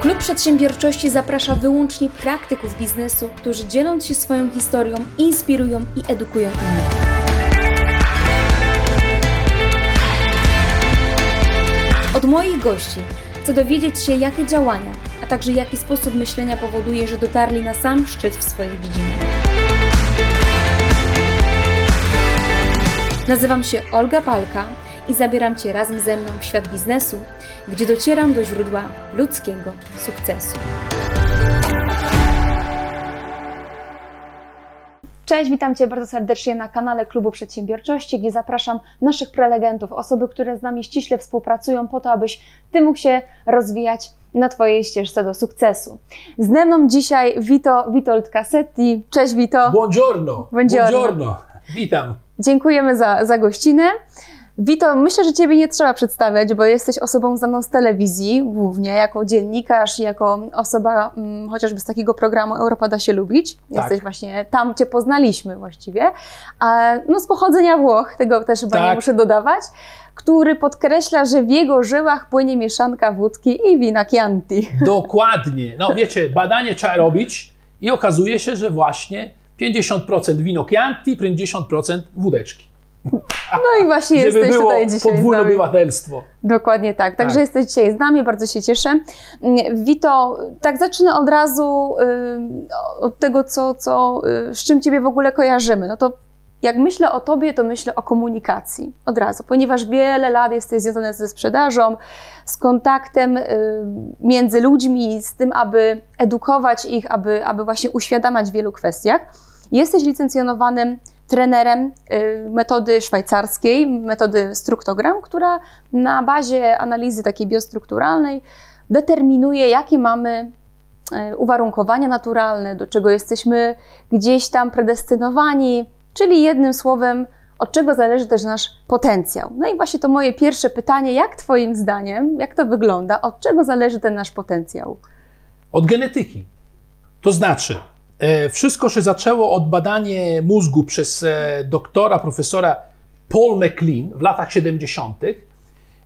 Klub Przedsiębiorczości zaprasza wyłącznie praktyków biznesu, którzy dzieląc się swoją historią, inspirują i edukują innych. Od moich gości chcę dowiedzieć się, jakie działania, a także jaki sposób myślenia powoduje, że dotarli na sam szczyt w swojej dziedzinie. Nazywam się Olga Palka i zabieram Cię razem ze mną w świat biznesu, gdzie docieram do źródła ludzkiego sukcesu. Cześć, witam Cię bardzo serdecznie na kanale Klubu Przedsiębiorczości, gdzie zapraszam naszych prelegentów, osoby, które z nami ściśle współpracują po to, abyś Ty mógł się rozwijać na Twojej ścieżce do sukcesu. Z mną dzisiaj Vito, Witold Cassetti. Cześć Vito. Buongiorno. Buongiorno. Buongiorno. Witam. Dziękujemy za, za gościnę. Wito, myślę, że Ciebie nie trzeba przedstawiać, bo jesteś osobą znaną z telewizji, głównie jako dziennikarz, jako osoba mm, chociażby z takiego programu Europa da się lubić. Jesteś właśnie, tam Cię poznaliśmy właściwie. A, no z pochodzenia Włoch, tego też chyba nie Tak. muszę dodawać, który podkreśla, że w jego żyłach płynie mieszanka wódki i wina Chianti. Dokładnie. No wiecie, badanie trzeba robić i okazuje się, że właśnie 50% wino Chianti, 50% wódeczki. No i właśnie Żeby jesteś było tutaj dzisiaj z podwójne nami. obywatelstwo. Dokładnie tak. Także Tak. jesteś dzisiaj z nami, bardzo się cieszę. Mm, Wito, tak zacznę od razu y, od tego, co, co, y, z czym Ciebie w ogóle kojarzymy. No to jak myślę o Tobie, to myślę o komunikacji od razu, ponieważ wiele lat jesteś związany ze sprzedażą, z kontaktem y, między ludźmi, z tym, aby edukować ich, aby, aby właśnie uświadamiać w wielu kwestiach. Jesteś licencjonowanym trenerem y, metody szwajcarskiej, metody struktogram, która na bazie analizy takiej biostrukturalnej determinuje, jakie mamy y, uwarunkowania naturalne, do czego jesteśmy gdzieś tam predestynowani, czyli jednym słowem, od czego zależy też nasz potencjał. No i właśnie to moje pierwsze pytanie, jak Twoim zdaniem, jak to wygląda, od czego zależy ten nasz potencjał? Od genetyki. To znaczy, wszystko się zaczęło od badania mózgu przez e, doktora, profesora Paul MacLean w latach 70.,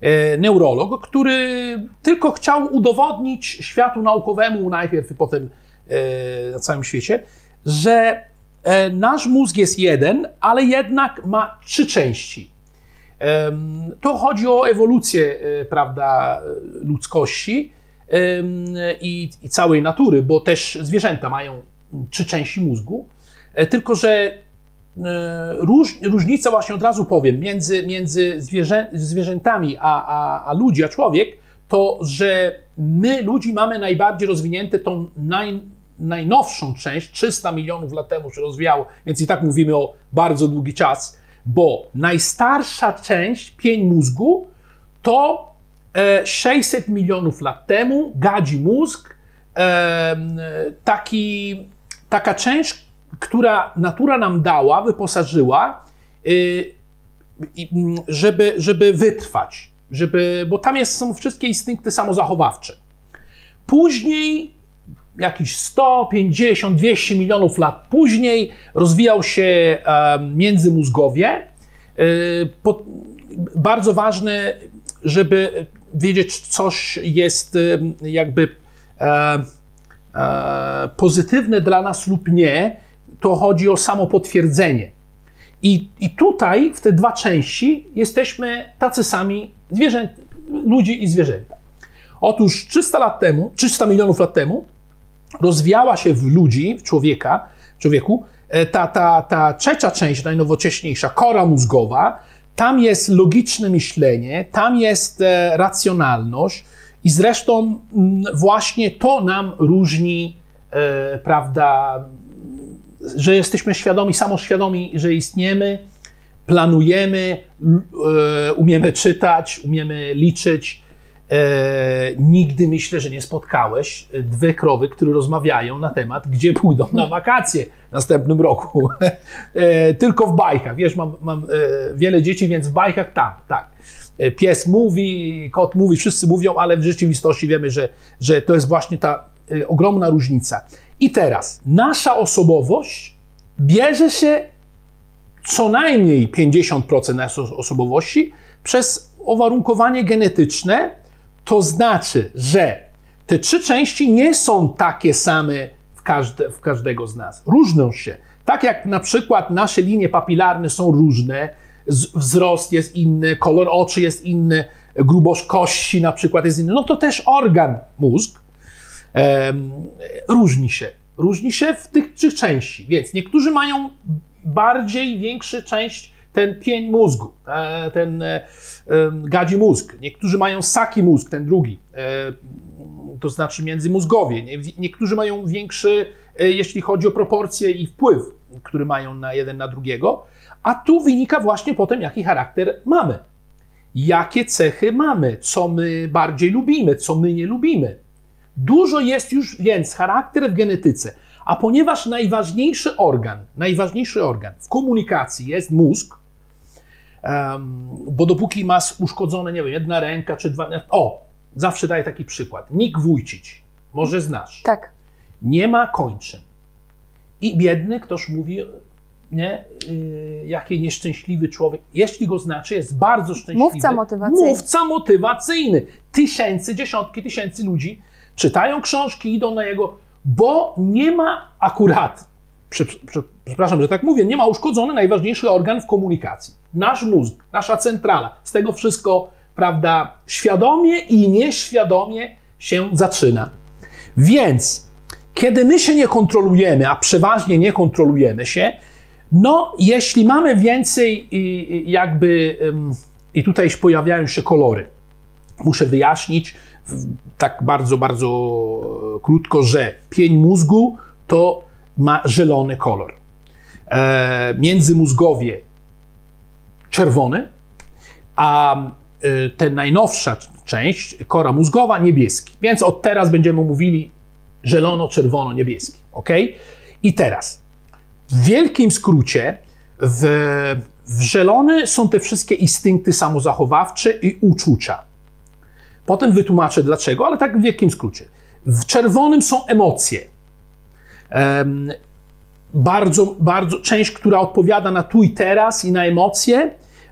e, neurolog, który tylko chciał udowodnić światu naukowemu najpierw i potem e, na całym świecie, że e, nasz mózg jest jeden, ale jednak ma trzy części. To chodzi o ewolucję, e, prawda, e, ludzkości i, i całej natury, bo też zwierzęta mają trzy części mózgu, E, tylko że e, róż, różnica właśnie od razu powiem między, między zwierzę, zwierzętami a, a, a ludzi, a człowiek, to że my ludzi mamy najbardziej rozwinięte tą naj, najnowszą część, 300 milionów lat temu się rozwijało, więc i tak mówimy o bardzo długi czas, bo najstarsza część, pień mózgu, to e, 600 milionów lat temu gadzi mózg, taki, taka część, która natura nam dała, wyposażyła, y, mm, żeby, żeby wytrwać, żeby, bo tam jest, są wszystkie instynkty samozachowawcze. Później, jakieś 100, 50, 200 milionów lat później, rozwijał się międzymózgowie. Y, bardzo ważne, żeby wiedzieć, coś jest em, jakby pozytywne dla nas lub nie, to chodzi o samopotwierdzenie. I, I tutaj, w te dwa części, jesteśmy tacy sami ludzi i zwierzęta. Otóż 300 lat temu, 300 milionów lat temu, rozwiała się w ludzi, w człowieka, człowieku, e, ta, ta, ta trzecia część, najnowocześniejsza, kora mózgowa. Tam jest logiczne myślenie, tam jest e, racjonalność i zresztą mm, właśnie to nam różni, e, prawda, że jesteśmy świadomi, samoświadomi, że istniemy, planujemy, e, umiemy czytać, umiemy liczyć. E, nigdy myślę, że nie spotkałeś dwie krowy, które rozmawiają na temat, gdzie pójdą na wakacje w następnym roku. tylko w bajkach. Wiesz, mam, mam wiele dzieci, więc w bajkach tam, tak. E, Pies mówi, kot mówi, wszyscy mówią, ale w rzeczywistości wiemy, że, że to jest właśnie ta e, ogromna różnica. I teraz, nasza osobowość bierze się co najmniej 50% naszej osobowości przez uwarunkowanie genetyczne, to znaczy, że te trzy części nie są takie same w, każde, w każdego z nas. Różnią się. Tak jak na przykład nasze linie papilarne są różne, wzrost jest inny, kolor oczy jest inny, grubość kości na przykład jest inny, no to też organ, mózg, różni się. Różni się w tych trzech części. Więc niektórzy mają bardziej większy część ten pień mózgu, e, ten e, gadzi mózg. Niektórzy mają saki mózg, ten drugi, e, to znaczy międzymózgowie. Nie- Niektórzy mają większy, jeśli chodzi o proporcje i wpływ, który mają na jeden na drugiego. A tu wynika właśnie potem, jaki charakter mamy. Jakie cechy mamy, co my bardziej lubimy, co my nie lubimy. Dużo jest już więc charakter w genetyce, a ponieważ najważniejszy organ, najważniejszy organ w komunikacji jest mózg, bo dopóki masz uszkodzone, nie wiem, jedna ręka czy dwa. O, zawsze daję taki przykład. Nick Wójcić, może znasz, Tak. nie ma kończyn. I biedny ktoś mówi, nie, yy, jaki nieszczęśliwy człowiek. Jeśli go znaczy, jest bardzo szczęśliwy. Mówca motywacyjny. Mówca motywacyjny. Tysięcy, dziesiątki tysięcy ludzi czytają książki, idą na jego, bo nie ma akurat, prze, prze, przepraszam, że tak mówię, nie ma uszkodzony najważniejszy organ w komunikacji. Nasz mózg, nasza centrala. Z tego wszystko, prawda, świadomie i nieświadomie się zaczyna. Więc kiedy my się nie kontrolujemy, a przeważnie nie kontrolujemy się, no jeśli mamy więcej i- i jakby, i tutaj pojawiają się kolory. Muszę wyjaśnić tak bardzo, bardzo e, krótko, że pień mózgu to ma zielony kolor. E, międzymózgowie czerwony, a y, ta najnowsza część, kora mózgowa, niebieski. Więc od teraz będziemy mówili zielono-czerwono-niebieski. ok? I teraz, w wielkim skrócie, w, w zielony są te wszystkie instynkty samozachowawcze i uczucia. Potem wytłumaczę dlaczego, ale tak w wielkim skrócie. W czerwonym są emocje. Em, bardzo, bardzo część, która odpowiada na tu i teraz i na emocje,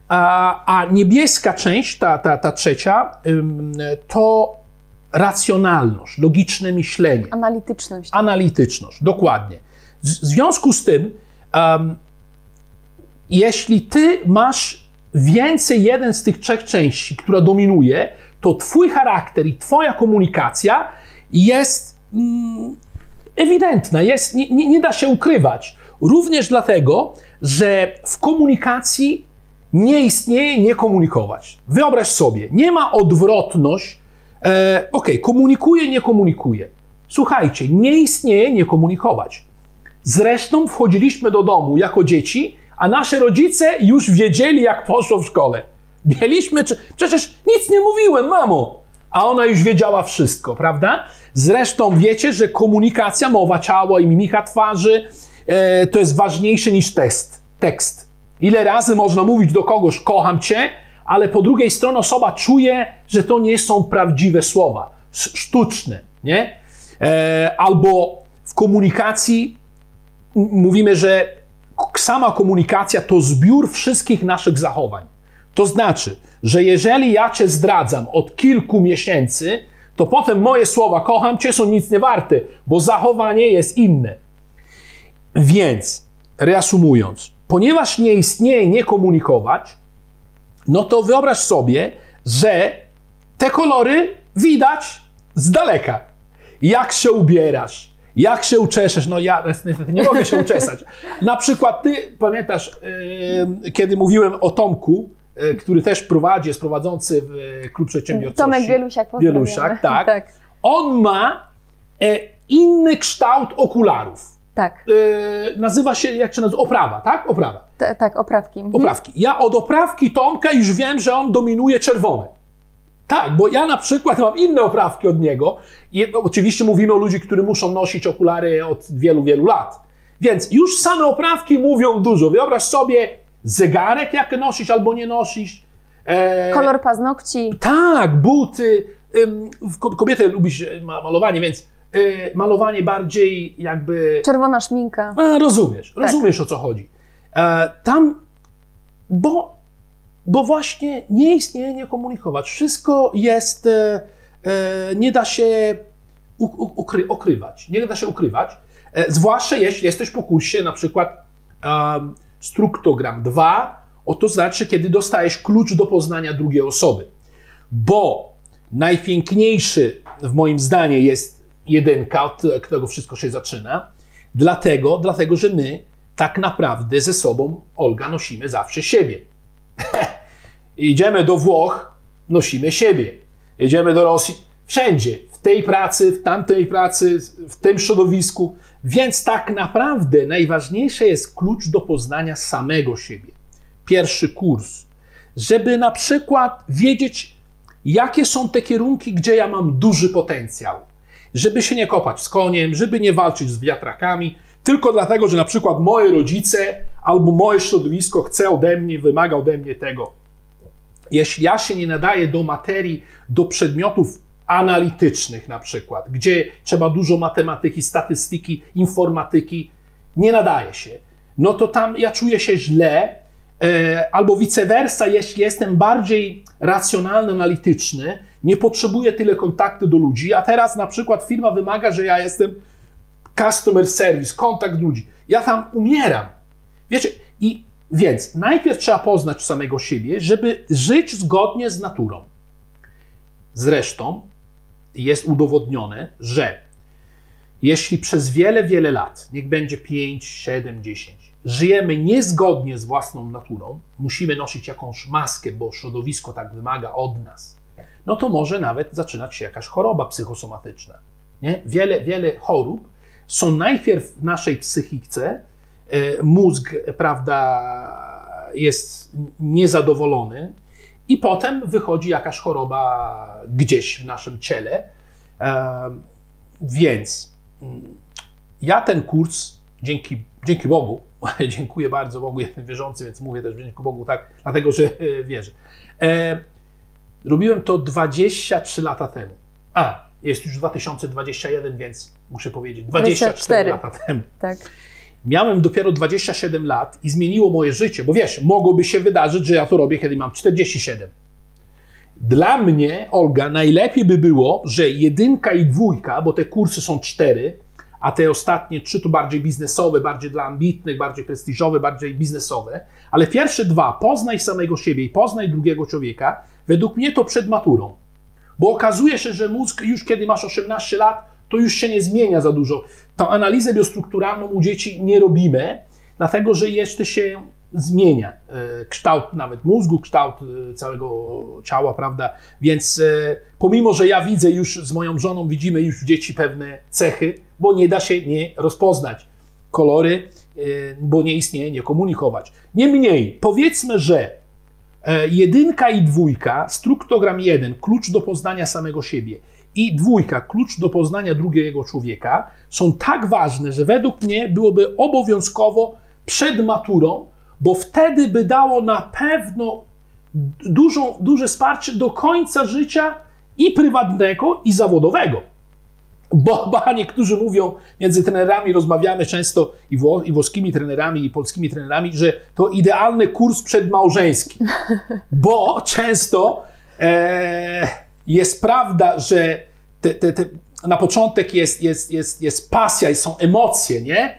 a, a niebieska część, ta, ta, ta trzecia, ym, to racjonalność, logiczne myślenie, Analityczność. analityczność, dokładnie. W związku z tym, em, jeśli ty masz więcej jeden z tych trzech części, która dominuje, to twój charakter i twoja komunikacja jest mm, ewidentna, jest, nie, nie, nie da się ukrywać. Również dlatego, że w komunikacji nie istnieje nie komunikować. Wyobraź sobie, nie ma odwrotność. E, ok, komunikuje, nie komunikuje. Słuchajcie, nie istnieje nie komunikować. Zresztą wchodziliśmy do domu jako dzieci, a nasze rodzice już wiedzieli, jak poszło w szkole. Mieliśmy, przecież nic nie mówiłem, mamo, a ona już wiedziała wszystko, prawda? Zresztą wiecie, że komunikacja, mowa ciała i mimika twarzy e, to jest ważniejsze niż test, tekst. Ile razy można mówić do kogoś, kocham cię, ale po drugiej stronie osoba czuje, że to nie są prawdziwe słowa, sz- sztuczne, nie? E, albo w komunikacji mówimy, że sama komunikacja to zbiór wszystkich naszych zachowań. To znaczy, że jeżeli ja cię zdradzam od kilku miesięcy, to potem moje słowa kocham cię są nic nie warte, bo zachowanie jest inne. Więc, reasumując, ponieważ nie istnieje nie komunikować, no to wyobraź sobie, że te kolory widać z daleka. Jak się ubierasz, jak się uczeszesz. No ja niestety nie mogę się uczesać. Na przykład ty pamiętasz, yy, kiedy mówiłem o Tomku, yy, który też prowadzi, jest prowadzący w yy, klub przedsiębiorczości. Tomek Bielusiak, tak. tak. On ma e, inny kształt okularów. Tak, E, nazywa się, jak się nazywa? Oprawa, tak? Oprawa. T- tak, oprawki. Mhm. Oprawki. Ja od oprawki Tomka już wiem, że on dominuje czerwone. Tak, bo ja na przykład mam inne oprawki od niego. I oczywiście mówimy o ludzi, którzy muszą nosić okulary od wielu, wielu lat. Więc już same oprawki mówią dużo. Wyobraź sobie zegarek, jak nosisz albo nie nosisz. E, Kolor paznokci. tak, buty. Ym, kobiety lubi się ma- malowanie, więc y, malowanie bardziej jakby. Czerwona szminka. A, rozumiesz, Tak. rozumiesz o co chodzi. E, tam, bo, bo właśnie nie istnieje nie komunikować. Wszystko jest, e, e, nie da się ukry. Nie da się ukrywać. E, zwłaszcza jeśli jesteś po kursie na przykład um, struktogram 2, o to znaczy, kiedy dostajesz klucz do poznania drugiej osoby. Bo najpiękniejszy w moim zdaniu jest jedynka, od którego wszystko się zaczyna. Dlatego, dlatego, że my tak naprawdę ze sobą, Olga, nosimy zawsze siebie. Idziemy do Włoch, nosimy siebie. Jedziemy do Rosji, wszędzie, w tej pracy, w tamtej pracy, w tym środowisku. Więc tak naprawdę najważniejsze jest klucz do poznania samego siebie. Pierwszy kurs, żeby na przykład wiedzieć, jakie są te kierunki, gdzie ja mam duży potencjał. Żeby się nie kopać z koniem, żeby nie walczyć z wiatrakami, tylko dlatego, że na przykład moje rodzice albo moje środowisko chce ode mnie, wymaga ode mnie tego. Jeśli ja się nie nadaję do materii, do przedmiotów analitycznych na przykład, gdzie trzeba dużo matematyki, statystyki, informatyki, nie nadaje się, no to tam ja czuję się źle, e, albo vice versa, jeśli jestem bardziej racjonalny, analityczny, nie potrzebuję tyle kontaktu do ludzi, a teraz na przykład firma wymaga, że ja jestem customer service, kontakt ludzi. Ja tam umieram. Wiecie, więc najpierw trzeba poznać samego siebie, żeby żyć zgodnie z naturą. Zresztą jest udowodnione, że jeśli przez wiele, wiele lat, niech będzie 5, 7, 10, żyjemy niezgodnie z własną naturą, musimy nosić jakąś maskę, bo środowisko tak wymaga od nas, no to może nawet zaczynać się jakaś choroba psychosomatyczna. Nie? Wiele, wiele chorób są najpierw w naszej psychice, mózg, prawda, jest niezadowolony, i potem wychodzi jakaś choroba gdzieś w naszym ciele. E, więc mm, ja ten kurs, dzięki, dzięki Bogu, dziękuję bardzo Bogu, jestem wierzący, więc mówię też dzięki Bogu tak, dlatego że e, wierzę. robiłem to 23 lata temu. A, jest już 2021, więc muszę powiedzieć 24 24. lata temu. Tak. Miałem dopiero 27 lat i zmieniło moje życie, bo wiesz, mogłoby się wydarzyć, że ja to robię, kiedy mam 47. Dla mnie, Olga, najlepiej by było, że jedynka i dwójka, bo te kursy są cztery, a te ostatnie trzy to bardziej biznesowe, bardziej dla ambitnych, bardziej prestiżowe, bardziej biznesowe, ale pierwsze dwa, poznaj samego siebie i poznaj drugiego człowieka, według mnie to przed maturą. Bo okazuje się, że mózg już kiedy masz 18 lat, to już się nie zmienia za dużo. Tą analizę biostrukturalną u dzieci nie robimy, dlatego że jeszcze się zmienia e, kształt nawet mózgu, kształt e, całego ciała, prawda? Więc e, pomimo, że ja widzę już z moją żoną, widzimy już w dzieci pewne cechy, bo nie da się nie rozpoznać kolory, bo nie istnieje, nie komunikować. Niemniej, powiedzmy, że jedynka i dwójka, struktogram jeden, klucz do poznania samego siebie i dwójka, klucz do poznania drugiego człowieka, są tak ważne, że według mnie byłoby obowiązkowo przed maturą, bo wtedy by dało na pewno dużą, duże wsparcie do końca życia i prywatnego, i zawodowego. Bo, bo niektórzy mówią, między trenerami rozmawiamy często i, wło, i włoskimi trenerami, i polskimi trenerami, że to idealny kurs przedmałżeński. Bo często e, jest prawda, że te, te, te, na początek jest, jest, jest, jest pasja, są emocje, nie?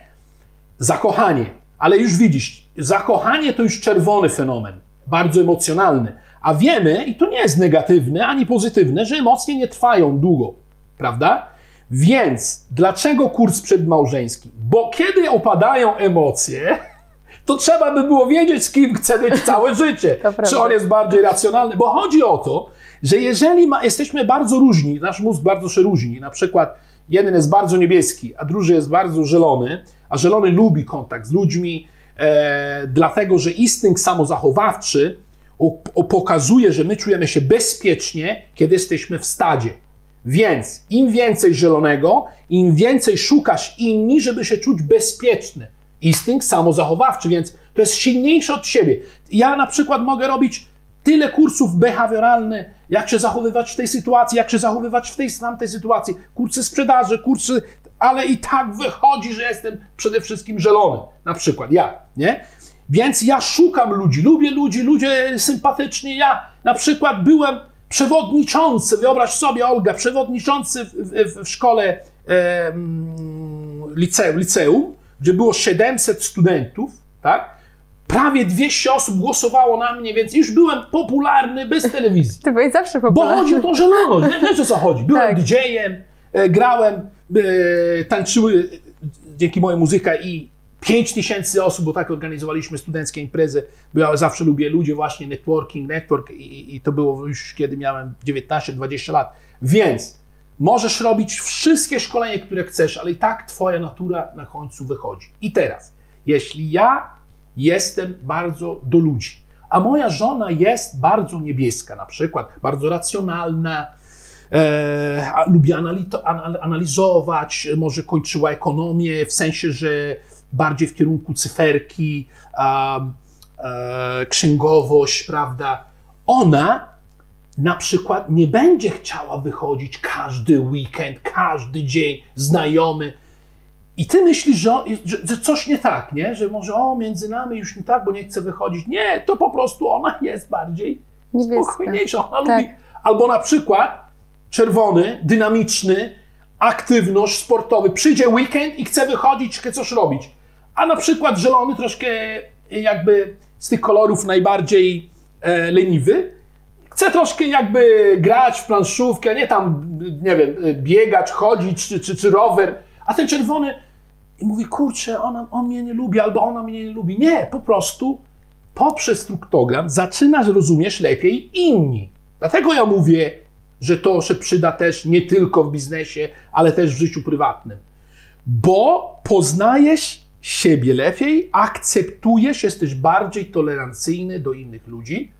Zakochanie. Ale już widzisz, zakochanie to już czerwony fenomen, bardzo emocjonalny. A wiemy, i to nie jest negatywne ani pozytywne, że emocje nie trwają długo, prawda? Więc dlaczego kurs przedmałżeński? Bo kiedy opadają emocje, to trzeba by było wiedzieć, z kim chce być całe życie. Czy on jest bardziej racjonalny? Bo chodzi o to, że jeżeli ma, jesteśmy bardzo różni, nasz mózg bardzo się różni, na przykład jeden jest bardzo niebieski, a drugi jest bardzo zielony, a zielony lubi kontakt z ludźmi, e, dlatego że instynkt samozachowawczy pokazuje, że my czujemy się bezpiecznie, kiedy jesteśmy w stadzie. Więc im więcej zielonego, im więcej szukasz inni, żeby się czuć bezpieczny. Instynkt samozachowawczy, więc to jest silniejsze od siebie. Ja na przykład mogę robić tyle kursów behawioralnych, jak się zachowywać w tej sytuacji, jak się zachowywać w tej tamtej sytuacji, kursy sprzedaży, kursy, ale i tak wychodzi, że jestem przede wszystkim zielony, na przykład ja, nie? Więc ja szukam ludzi, lubię ludzi, ludzie sympatyczni. Ja na przykład byłem przewodniczący, wyobraź sobie, Olga, przewodniczący w, w, w szkole e, liceum, liceum, gdzie było 700 studentów, tak? Prawie 200 osób głosowało na mnie, więc już byłem popularny bez telewizji. Ty byłeś zawsze Bo popularny. chodzi o tą żeloność, nie wiesz o co chodzi. Byłem Tak. DJ-em, e, grałem, e, tańczyły e, dzięki mojej muzyka i 5 tysięcy osób, bo tak organizowaliśmy studenckie imprezy, bo ja zawsze lubię ludzie, właśnie networking, network i, i to było już kiedy miałem 19-20 lat. Więc możesz robić wszystkie szkolenia, które chcesz, ale i tak twoja natura na końcu wychodzi. I teraz, jeśli ja jestem bardzo do ludzi, a moja żona jest bardzo niebieska, na przykład bardzo racjonalna, e, a lubi analito, anal, analizować, może kończyła ekonomię, w sensie, że bardziej w kierunku cyferki, a, e, księgowość, prawda? Ona na przykład nie będzie chciała wychodzić każdy weekend, każdy dzień, znajomy. I ty myślisz, że, że, że coś nie tak, nie? Że może o, między nami już nie tak, bo nie chce wychodzić. Nie, to po prostu ona jest bardziej Niebieska. spokojniejsza. Ona Tak. lubi. Albo na przykład czerwony, dynamiczny, aktywność sportowy. Przyjdzie weekend i chce wychodzić, chce coś robić. A na przykład zielony, troszkę jakby z tych kolorów najbardziej e, leniwy, chce troszkę jakby grać w planszówkę, nie tam, nie wiem, biegać, chodzić, czy, czy, czy rower, a ten czerwony i mówi, kurczę, ona, on mnie nie lubi, albo ona mnie nie lubi. Nie, po prostu poprzez struktogram zaczynasz rozumieć lepiej inni. Dlatego ja mówię, że to się przyda też nie tylko w biznesie, ale też w życiu prywatnym. Bo poznajesz siebie lepiej, akceptujesz, jesteś bardziej tolerancyjny do innych ludzi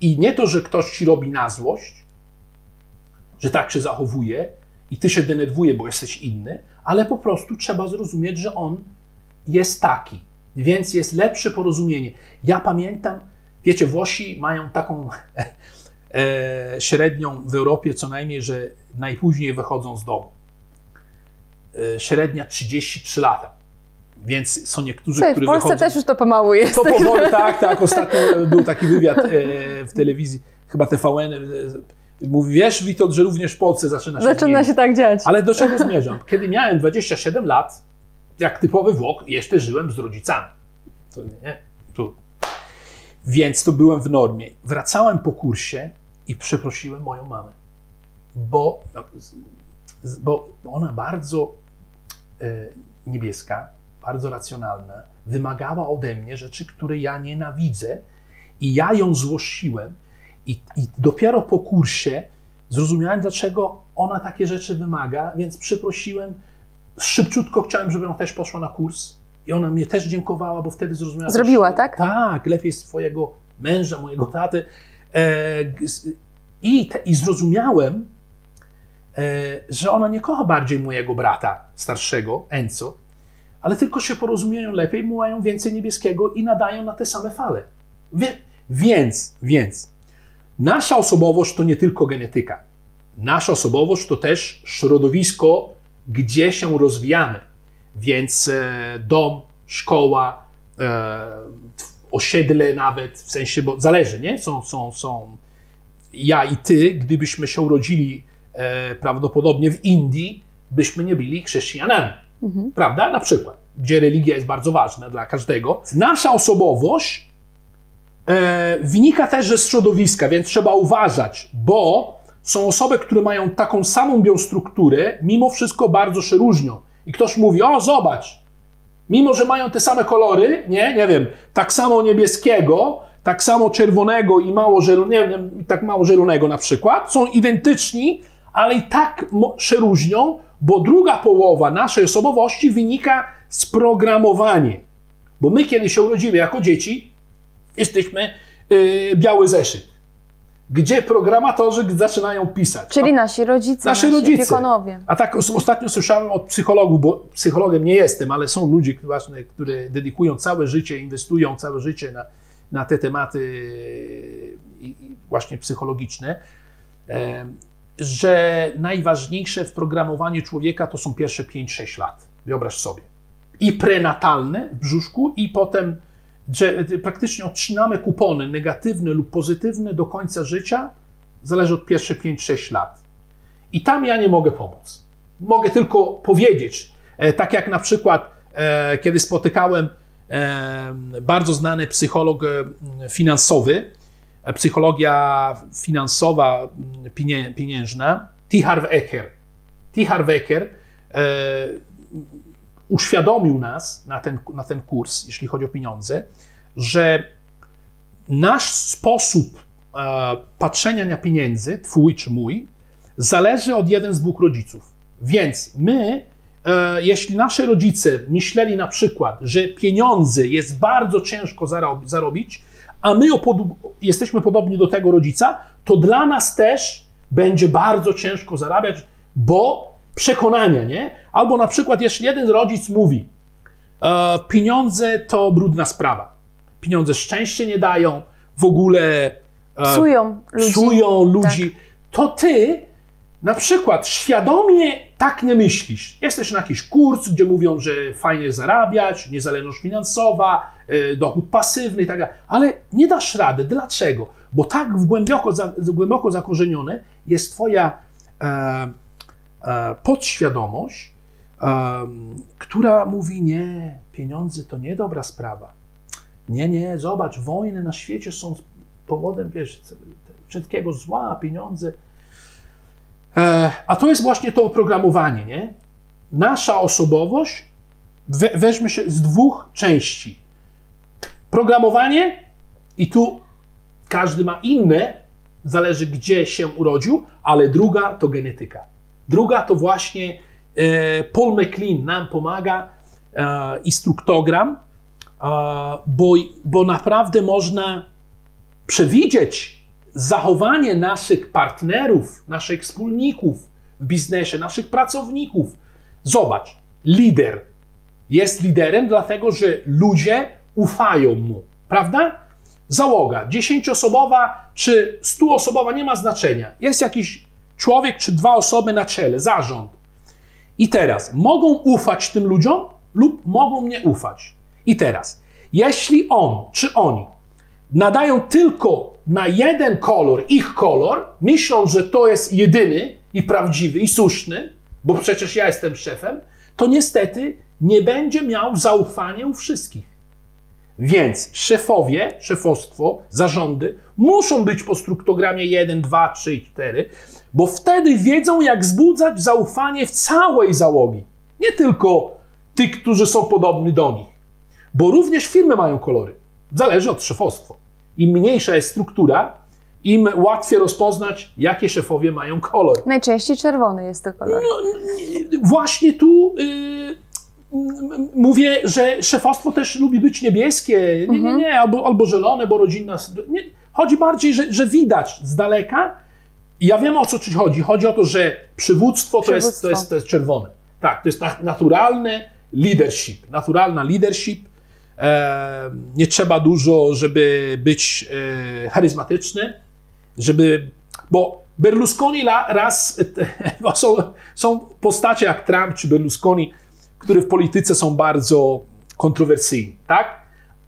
i nie to, że ktoś ci robi na złość, że tak się zachowuje i ty się denerwuje, bo jesteś inny, ale po prostu trzeba zrozumieć, że on jest taki. Więc jest lepsze porozumienie. Ja pamiętam, wiecie, Włosi mają taką e, średnią w Europie co najmniej, że najpóźniej wychodzą z domu. E, średnia 33 lata. Więc są niektórzy, Słuchaj, w którzy Polsce wychodzą... też już to pomału jest. To powoli, tak, tak. Ostatnio był taki wywiad e, w telewizji, chyba TVN. Mówi, wiesz, Witold, że również w Polsce zaczyna się Zaczyna zmieniać. się tak dziać. Ale do czego zmierzam? Kiedy miałem 27 lat, jak typowy Włok, jeszcze żyłem z rodzicami. To nie, tu. Więc to byłem w normie. Wracałem po kursie i przeprosiłem moją mamę, bo, no, bo ona bardzo e, niebieska, bardzo racjonalna, wymagała ode mnie rzeczy, które ja nienawidzę i ja ją złościłem i, i dopiero po kursie zrozumiałem, dlaczego ona takie rzeczy wymaga, więc przeprosiłem. Szybciutko chciałem, żeby ona też poszła na kurs i ona mnie też dziękowała, bo wtedy zrozumiała. Zrobiła, tak? Tak, lepiej z twojego męża, mojego taty. E, i, te, I zrozumiałem, e, że ona nie kocha bardziej mojego brata starszego, Enzo, ale tylko się porozumieją lepiej, mają więcej niebieskiego i nadają na te same fale. Wie, więc, więc, nasza osobowość to nie tylko genetyka. Nasza osobowość to też środowisko, gdzie się rozwijamy. Więc e, dom, szkoła, e, osiedle nawet, w sensie, bo zależy, nie? Są, są, są ja i ty, gdybyśmy się urodzili e, prawdopodobnie w Indii, byśmy nie byli chrześcijanami. Prawda? Na przykład, gdzie religia jest bardzo ważna dla każdego. Nasza osobowość wynika też ze środowiska, więc trzeba uważać, bo są osoby, które mają taką samą biostrukturę, mimo wszystko bardzo się różnią. I ktoś mówi, o zobacz, mimo że mają te same kolory, nie, nie wiem, tak samo niebieskiego, tak samo czerwonego i mało zielonego, tak mało zielonego na przykład, są identyczni, ale i tak się różnią, bo druga połowa naszej osobowości wynika z programowania. Bo my, kiedy się urodzimy jako dzieci, jesteśmy yy, biały zeszyt, gdzie programatorzy zaczynają pisać. Czyli nasi rodzice, Nasi nasi, rodzice. opiekunowie. A tak os- ostatnio słyszałem od psychologów, bo psychologiem nie jestem, ale są ludzie, właśnie, które dedykują całe życie, inwestują całe życie na, na te tematy i właśnie psychologiczne, że najważniejsze w programowaniu człowieka to są pierwsze 5-6 lat. Wyobraź sobie. I prenatalne w brzuszku, i potem, że praktycznie odcinamy kupony negatywne lub pozytywne do końca życia zależy od pierwszych 5-6 lat. I tam ja nie mogę pomóc. Mogę tylko powiedzieć, e, tak jak na przykład, e, kiedy spotykałem e, bardzo znany psycholog e, finansowy, e, psychologia finansowa m, pienie, pieniężna, T. Harv Eker. T. Harv Eker e, uświadomił nas na ten, na ten kurs, jeśli chodzi o pieniądze, że nasz sposób e, patrzenia na pieniędzy, twój czy mój, zależy od jeden z dwóch rodziców. Więc my, e, jeśli nasi rodzice myśleli na przykład, że pieniądze jest bardzo ciężko zarob- zarobić, a my jesteśmy podobni do tego rodzica, to dla nas też będzie bardzo ciężko zarabiać, bo przekonania, nie? Albo na przykład, jeśli jeden rodzic mówi, e, pieniądze to brudna sprawa, pieniądze szczęście nie dają, w ogóle e, Psują ludzi. Tak. psują ludzi, to ty na przykład świadomie tak nie myślisz. Jesteś na jakiś kurs, gdzie mówią, że fajnie zarabiać, niezależność finansowa, e, dochód pasywny i tak dalej, ale nie dasz rady. Dlaczego? Bo tak w głęboko, głęboko zakorzenione jest twoja e, podświadomość, e, która mówi nie, pieniądze to nie dobra sprawa. Nie, nie, zobacz, wojny na świecie są powodem, wiesz, wszystkiego zła, pieniądze. E, a to jest właśnie to oprogramowanie, nie? Nasza osobowość we, weźmie się z dwóch części. Programowanie i tu każdy ma inne, zależy gdzie się urodził, ale druga to genetyka. Druga to właśnie e, Paul McLean nam pomaga, e, instruktogram, e, bo, bo naprawdę można przewidzieć zachowanie naszych partnerów, naszych wspólników w biznesie, naszych pracowników. Zobacz, lider jest liderem, dlatego że ludzie ufają mu, prawda? Załoga, dziesięcioosobowa czy stuosobowa, nie ma znaczenia. Jest jakiś człowiek czy dwa osoby na czele, zarząd. I teraz mogą ufać tym ludziom lub mogą nie ufać. I teraz, jeśli on czy oni nadają tylko na jeden kolor, ich kolor, myśląc, że to jest jedyny i prawdziwy i słuszny, bo przecież ja jestem szefem, to niestety nie będzie miał zaufania u wszystkich. Więc szefowie, szefostwo, zarządy muszą być po strukturogramie 1, 2, 3 i 4, bo wtedy wiedzą, jak wzbudzać zaufanie w całej załogi. Nie tylko tych, którzy są podobni do nich. Bo również firmy mają kolory. Zależy od szefostwa. Im mniejsza jest struktura, im łatwiej rozpoznać, jakie szefowie mają kolor. Najczęściej czerwony jest to kolor. Właśnie tu y, m- mówię, że szefostwo też lubi być niebieskie. Nie, nie, nie, albo, albo zielone, bo rodzinna. Nie. Chodzi bardziej, że, że widać z daleka. Ja wiem o co ci chodzi. Chodzi o to, że przywództwo to jest, to Przywództwo. jest, to jest czerwone. Tak, to jest na- naturalne leadership. Naturalna leadership. E, nie trzeba dużo, żeby być e, charyzmatyczny, żeby. Bo Berlusconi la, raz. są, są postacie jak Trump czy Berlusconi, które w polityce są bardzo kontrowersyjne, tak?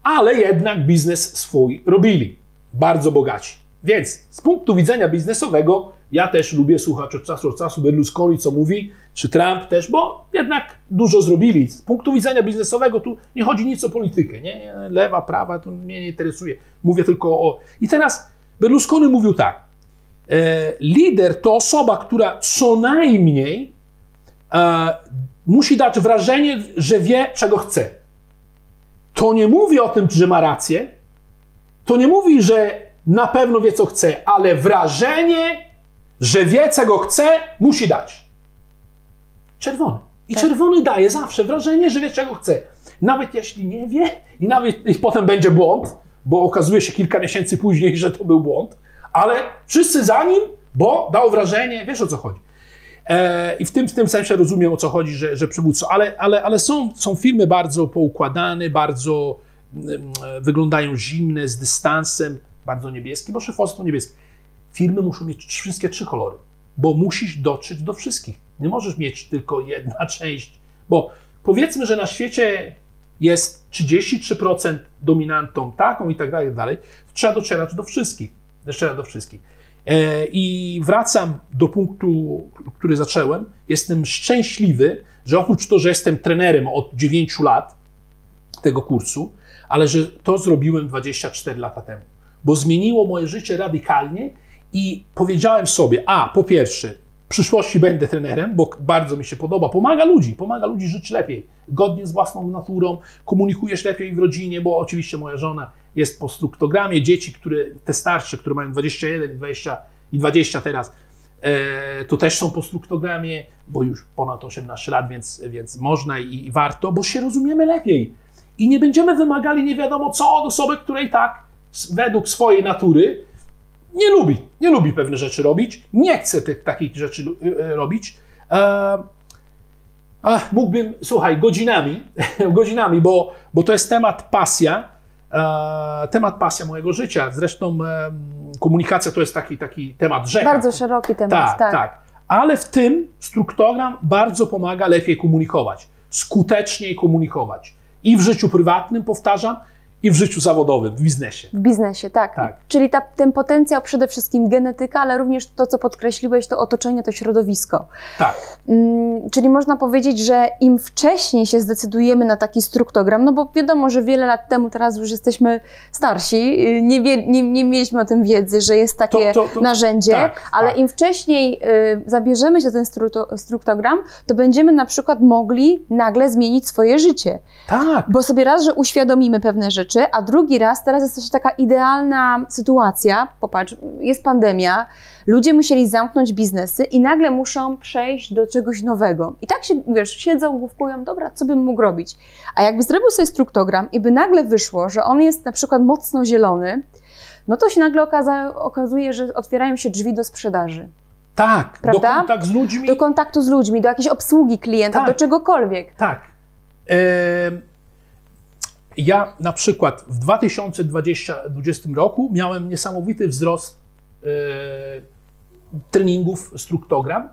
Ale jednak biznes swój robili. Bardzo bogaci. Więc z punktu widzenia biznesowego ja też lubię słuchać od czasu do czasu Berlusconi, co mówi, czy Trump też, bo jednak dużo zrobili. Z punktu widzenia biznesowego tu nie chodzi nic o politykę, nie? Lewa, prawa, to mnie nie interesuje. Mówię tylko o... I teraz Berlusconi mówił tak. E, lider to osoba, która co najmniej e, musi dać wrażenie, że wie, czego chce. To nie mówi o tym, że ma rację, to nie mówi, że na pewno wie, co chce, ale wrażenie, że wie, czego chce, musi dać. Czerwony. I Tak. czerwony daje zawsze wrażenie, że wie, czego chce. Nawet jeśli nie wie, i nawet i potem będzie błąd, bo okazuje się kilka miesięcy później, że to był błąd, ale wszyscy za nim, bo dał wrażenie, wiesz o co chodzi. E, I w tym, w tym sensie rozumiem o co chodzi, że, że przywódca, ale, ale, ale są, są filmy bardzo poukładane, bardzo mm, e, wyglądają zimne, z dystansem, bardzo niebieskie, bo szefostwo niebieskie. Firmy muszą mieć wszystkie trzy kolory, bo musisz dotrzeć do wszystkich. Nie możesz mieć tylko jedna część, bo powiedzmy, że na świecie jest 33% dominantą taką i tak dalej, i tak dalej, trzeba docierać do wszystkich. Trzeba do wszystkich. E, I wracam do punktu, który zacząłem. Jestem szczęśliwy, że oprócz to, że jestem trenerem od 9 lat tego kursu, ale że to zrobiłem 24 lata temu, bo zmieniło moje życie radykalnie i powiedziałem sobie, a po pierwsze, w przyszłości będę trenerem, bo bardzo mi się podoba, pomaga ludzi, pomaga ludzi żyć lepiej, godnie z własną naturą, komunikujesz lepiej w rodzinie, bo oczywiście moja żona jest po struktogramie, dzieci, które, te starsze, które mają 21, 20 i 20 teraz, e, to też są po struktogramie, bo już ponad 18 lat, więc, więc można i, i warto, bo się rozumiemy lepiej. I nie będziemy wymagali nie wiadomo co od osoby, której tak według swojej natury nie lubi, nie lubi pewne rzeczy robić, nie chce tych takich rzeczy e, robić. E, ach, mógłbym, słuchaj, godzinami, godzinami, bo, bo to jest temat pasja, temat pasja mojego życia. Zresztą komunikacja to jest taki, taki temat rzeka. Bardzo szeroki temat, Tak, tak. tak. Ale w tym struktogram bardzo pomaga lepiej komunikować, skuteczniej komunikować. I w życiu prywatnym, powtarzam, i w życiu zawodowym, w biznesie. W biznesie, tak. Tak. Czyli ta, ten potencjał przede wszystkim genetyka, ale również to, co podkreśliłeś, to otoczenie, to środowisko. Tak, Mm, czyli można powiedzieć, że im wcześniej się zdecydujemy na taki struktogram, no bo wiadomo, że wiele lat temu, teraz już jesteśmy starsi, y, nie, wie, nie, nie mieliśmy o tym wiedzy, że jest takie To- to- to- narzędzie, tak, ale tak. im wcześniej y, zabierzemy się za ten strukto, struktogram, to będziemy na przykład mogli nagle zmienić swoje życie. tak, Bo sobie raz, że uświadomimy pewne rzeczy, a drugi raz, teraz jest też taka idealna sytuacja. Popatrz, jest pandemia, ludzie musieli zamknąć biznesy i nagle muszą przejść do czegoś nowego. I tak się, wiesz, siedzą, główkują, dobra, co bym mógł robić? A jakby zrobił sobie struktogram i by nagle wyszło, że on jest na przykład mocno zielony, no to się nagle okaza, okazuje, że otwierają się drzwi do sprzedaży, tak. Do Prawda? kontakt z ludźmi. do kontaktu z ludźmi, do jakiejś obsługi klienta, Tak. do czegokolwiek. Tak. Em, Ja na przykład w 2020 2020 roku miałem niesamowity wzrost e, treningów struktogram,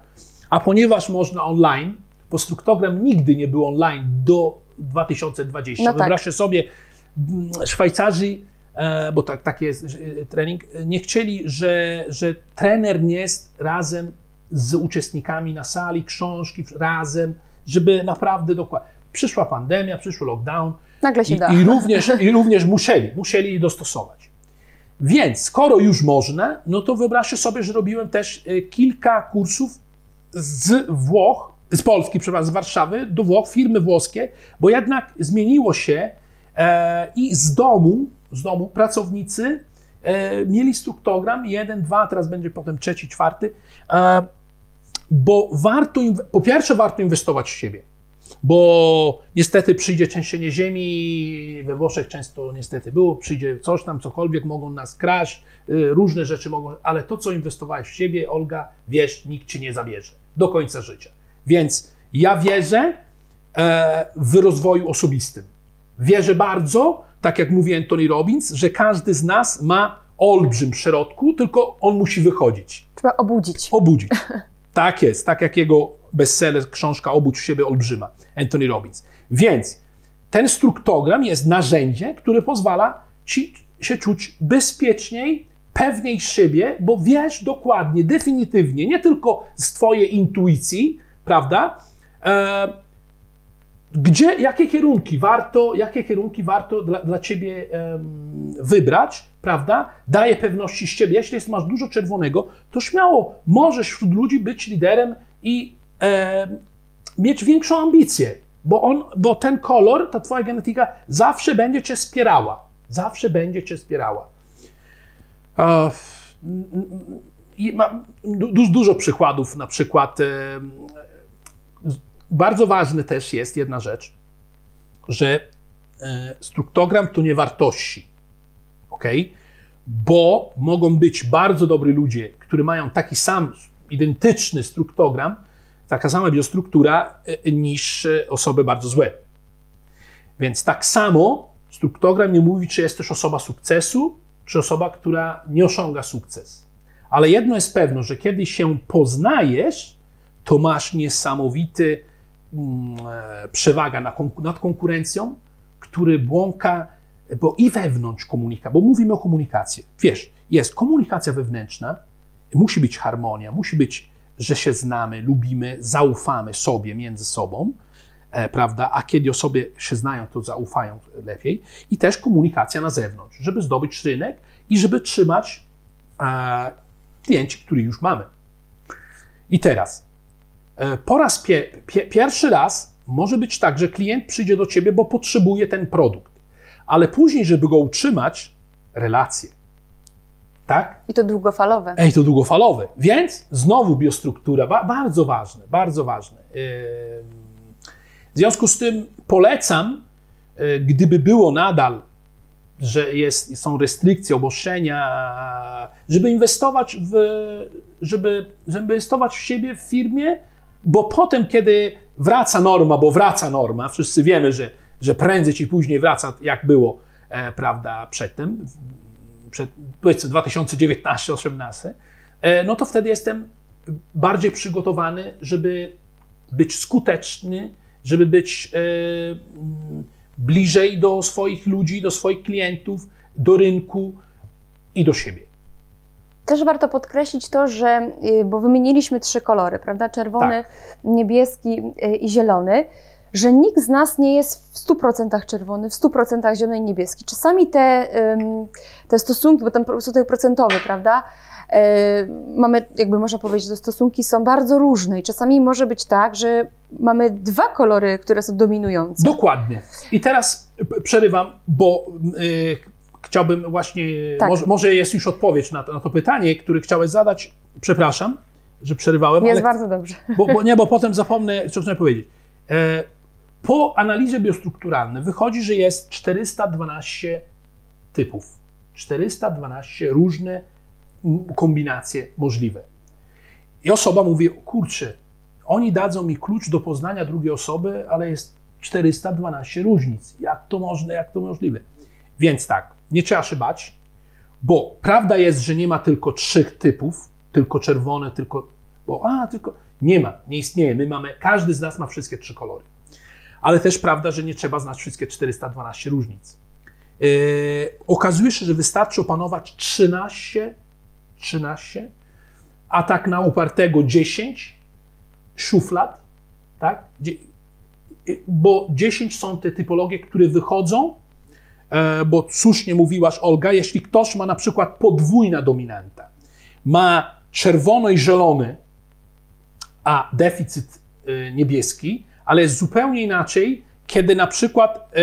a ponieważ można online, bo struktogram nigdy nie był online do 2020. No tak. Wyobraźcie sobie, mm, Szwajcarzy, e, bo tak, tak jest e, trening, nie chcieli, że, że trener nie jest razem z uczestnikami na sali, książki razem, żeby naprawdę dokładnie. Przyszła pandemia, przyszły lockdown Nagle się i, da. i, również, i również musieli, musieli dostosować. Więc skoro już można, no to wyobraźcie sobie, że robiłem też e, kilka kursów z Włoch, z Polski, przepraszam, z Warszawy do Włoch, firmy włoskie, bo jednak zmieniło się e, i z domu, z domu pracownicy e, mieli struktogram, jeden, dwa, teraz będzie potem trzeci, czwarty, e, bo warto, po pierwsze warto inwestować w siebie, bo niestety przyjdzie trzęsienie ziemi, we Włoszech często niestety było, przyjdzie coś tam, cokolwiek, mogą nas kraść, y, różne rzeczy mogą, ale to, co inwestowałeś w siebie, Olga, wiesz, nikt ci nie zabierze do końca życia. Więc ja wierzę e, w rozwoju osobistym. Wierzę bardzo, tak jak mówi Anthony Robbins, że każdy z nas ma olbrzym środku, tylko on musi wychodzić Trzeba obudzić. obudzić. Tak jest, tak jak jego bestseller, książka Obudź siebie olbrzyma, Anthony Robbins. Więc ten struktogram jest narzędzie, które pozwala ci się czuć bezpieczniej, pewniej siebie, bo wiesz dokładnie, definitywnie, nie tylko z twojej intuicji, prawda, e, gdzie, jakie kierunki warto, jakie kierunki warto dla, dla ciebie em, wybrać, prawda? Daje pewności z ciebie. Jeśli masz dużo czerwonego, to śmiało możesz wśród ludzi być liderem i mieć większą ambicję, bo, on, bo ten kolor, ta twoja genetyka zawsze będzie cię wspierała. Zawsze będzie cię wspierała. E, mam du, dużo przykładów, na przykład em, bardzo ważne też jest jedna rzecz, że e, struktogram to nie wartości. ok? Bo mogą być bardzo dobrzy ludzie, którzy mają taki sam, identyczny struktogram, taka sama biostruktura, e, niż e, osoby bardzo złe. Więc tak samo struktogram nie mówi, czy jesteś osoba sukcesu, czy osoba, która nie osiąga sukces. Ale jedno jest pewne, że kiedy się poznajesz, to masz niesamowity mm, e, przewaga nad konkurencją, który błąka, bo i wewnątrz komunikacja, bo mówimy o komunikacji. Wiesz, jest komunikacja wewnętrzna musi być harmonia, musi być, że się znamy, lubimy, zaufamy sobie między sobą, e, prawda? A kiedy osoby się znają, to zaufają lepiej. I też komunikacja na zewnątrz, żeby zdobyć rynek i żeby trzymać e, klienci, których już mamy. I teraz, e, po raz pie, pie, pierwszy raz może być tak, że klient przyjdzie do ciebie, bo potrzebuje ten produkt, ale później, żeby go utrzymać, relacje. Tak? I to długofalowe. Ej, to długofalowe. Więc znowu biostruktura, ba bardzo ważne, bardzo ważne. W związku z tym polecam, y, gdyby było nadal, że jest, są restrykcje, obostrzenia, żeby inwestować w, żeby, żeby inwestować w siebie w firmie, bo potem, kiedy wraca norma, bo wraca norma, wszyscy wiemy, że, że prędzej czy później wraca, jak było, e, prawda, przedtem, przed, powiedzmy 2019-18, e, no to wtedy jestem bardziej przygotowany, żeby być skuteczny, żeby być e, bliżej do swoich ludzi, do swoich klientów, do rynku i do siebie. Też warto podkreślić to, że, y, bo wymieniliśmy trzy kolory, prawda? Czerwony, niebieski y, i zielony, że nikt z nas nie jest w 100% czerwony, w 100% zielony i niebieski. Czasami te, te stosunki, bo ten stosunek procentowy, prawda? y, Mamy, jakby można powiedzieć, że te stosunki są bardzo różne i czasami może być tak, że mamy dwa kolory, które są dominujące. Dokładnie. I teraz przerywam, bo y, chciałbym właśnie, Tak. może, może jest już odpowiedź na to, na to pytanie, które chciałeś zadać. Przepraszam, że przerywałem, Jest ale bardzo dobrze. bo, bo, nie, bo potem zapomnę, co chciałem powiedzieć. E, po analizie biostrukturalnej wychodzi, że jest 412 typów. 412 różne kombinacje możliwe. I osoba mówi, kurczę, oni dadzą mi klucz do poznania drugiej osoby, ale jest 412 różnic. Jak to możne, jak to możliwe? Więc tak, nie trzeba się bać, bo prawda jest, że nie ma tylko trzech typów, tylko czerwone, tylko. Bo a, tylko. Nie ma, nie istnieje. My mamy, każdy z nas ma wszystkie trzy kolory. Ale też prawda, że nie trzeba znać wszystkie 412 różnic. Yy, okazuje się, że wystarczy opanować 13, 13, a tak na upartego 10 szuflad, tak? Yy, Bo 10 są te typologie, które wychodzą, e, bo słusznie mówiłaś, Olga, jeśli ktoś ma na przykład podwójna dominanta, ma czerwony i zielony, a deficyt e, niebieski, ale jest zupełnie inaczej, kiedy na przykład e,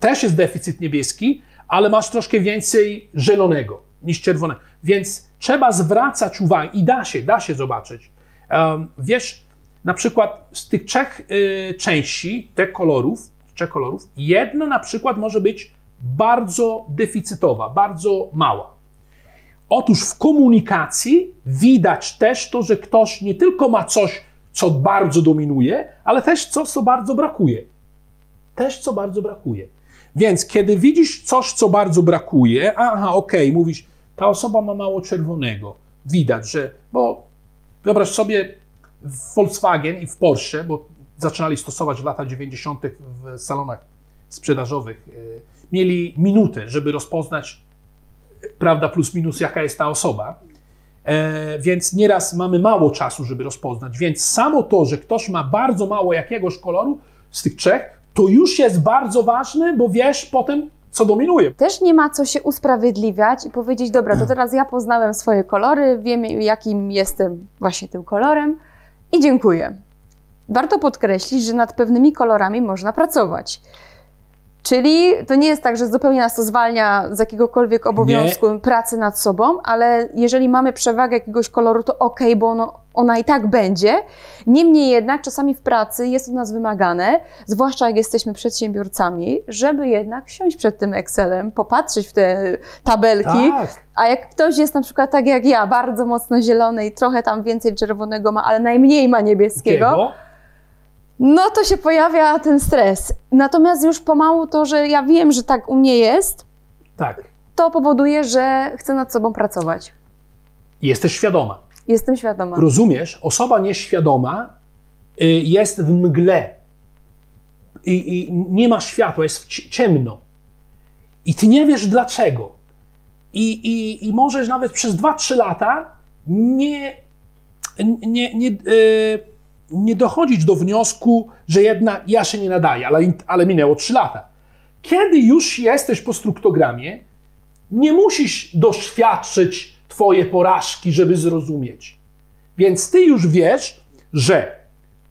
też jest deficyt niebieski, ale masz troszkę więcej zielonego niż czerwonego. Więc trzeba zwracać uwagę i da się, da się zobaczyć. Em, wiesz, na przykład z tych trzech y, części, tych kolorów, trzech kolorów, na przykład może być bardzo deficytowa, bardzo mała. Otóż w komunikacji widać też to, że ktoś nie tylko ma coś, co bardzo dominuje, ale też coś, co bardzo brakuje. Też, co bardzo brakuje. Więc kiedy widzisz coś, co bardzo brakuje, aha, okej, mówisz, ta osoba ma mało czerwonego. Widać, że, bo wyobraź sobie w Volkswagen i w Porsche, bo zaczynali stosować w latach 90. w salonach sprzedażowych, y, mieli minutę, żeby rozpoznać, prawda, plus minus, jaka jest ta osoba. E, więc nieraz mamy mało czasu, żeby rozpoznać. Więc samo to, że ktoś ma bardzo mało jakiegoś koloru z tych trzech, to już jest bardzo ważne, bo wiesz potem, co dominuje. Też nie ma co się usprawiedliwiać i powiedzieć, dobra, to teraz ja poznałem swoje kolory, wiem jakim jestem właśnie tym kolorem i dziękuję. Warto podkreślić, że nad pewnymi kolorami można pracować. Czyli to nie jest tak, że zupełnie nas to zwalnia z jakiegokolwiek obowiązku pracy nad sobą, ale jeżeli mamy przewagę jakiegoś koloru, to ok, bo ono, ona i tak będzie. Niemniej jednak czasami w pracy jest od nas wymagane, zwłaszcza jak jesteśmy przedsiębiorcami, żeby jednak siąść przed tym Excelem, popatrzeć w te tabelki, Tak, a jak ktoś jest na przykład tak jak ja, bardzo mocno zielony i trochę tam więcej czerwonego ma, ale najmniej ma niebieskiego, Kiego? No to się pojawia ten stres. Natomiast już pomału to, że ja wiem, że tak u mnie jest, Tak. to powoduje, że chcę nad sobą pracować. Jesteś świadoma. Jestem świadoma. Rozumiesz? Osoba nieświadoma y, jest w mgle i, i nie ma światła, jest ci- ciemno. I ty nie wiesz dlaczego. I, i, i możesz nawet przez 2-3 lata nie, nie, nie, e, nie dochodzić do wniosku, że jednak ja się nie nadaję, ale, ale minęło 3 lata. Kiedy już jesteś po struktogramie, nie musisz doświadczyć Twoje porażki, żeby zrozumieć. Więc Ty już wiesz, że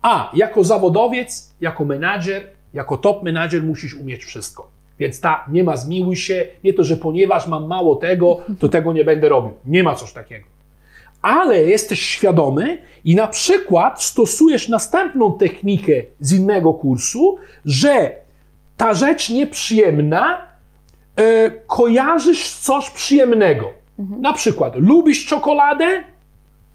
a, jako zawodowiec, jako menadżer, jako top menadżer musisz umieć wszystko. Więc ta, nie ma zmiłuj się, nie to, że ponieważ mam mało tego, to tego nie będę robił. Nie ma coś takiego. Ale jesteś świadomy i na przykład stosujesz następną technikę z innego kursu, że ta rzecz nieprzyjemna e, kojarzysz z coś przyjemnego. Na przykład, lubisz czekoladę?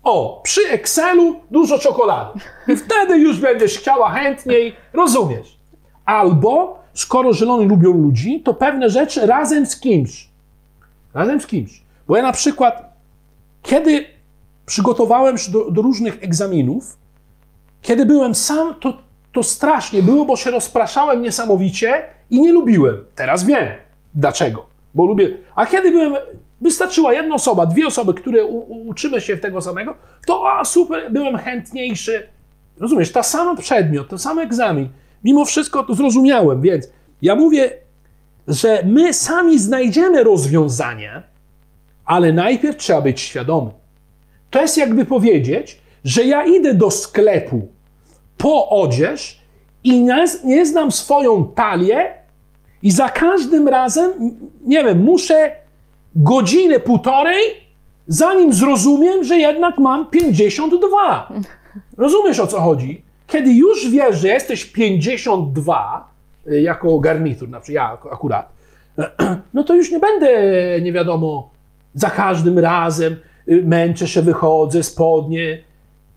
O, przy Excelu dużo czekolady. I wtedy już będziesz chciała chętniej, rozumiesz. Albo, skoro zieloni lubią ludzi, to pewne rzeczy razem z kimś. Razem z kimś. Bo ja na przykład, kiedy przygotowałem się do, do różnych egzaminów, kiedy byłem sam, to, to strasznie było, bo się rozpraszałem niesamowicie i nie lubiłem. Teraz wiem dlaczego. Bo lubię. A kiedy byłem Wystarczyła jedna osoba, dwie osoby, które u, uczymy się tego samego, to a, super, byłem chętniejszy. Rozumiesz, ta sama przedmiot, ten sam egzamin. Mimo wszystko to zrozumiałem, więc ja mówię, że my sami znajdziemy rozwiązania, ale najpierw trzeba być świadomy. To jest jakby powiedzieć, że ja idę do sklepu po odzież i nie, nie znam swoją talię i za każdym razem, nie wiem, muszę godzinę, półtorej, zanim zrozumiem, że jednak mam 52. Rozumiesz o co chodzi? Kiedy już wiesz, że jesteś 52 y, jako garnitur, na przykład ja akurat, no to już nie będę, nie wiadomo, za każdym razem męczę się, wychodzę, spodnie.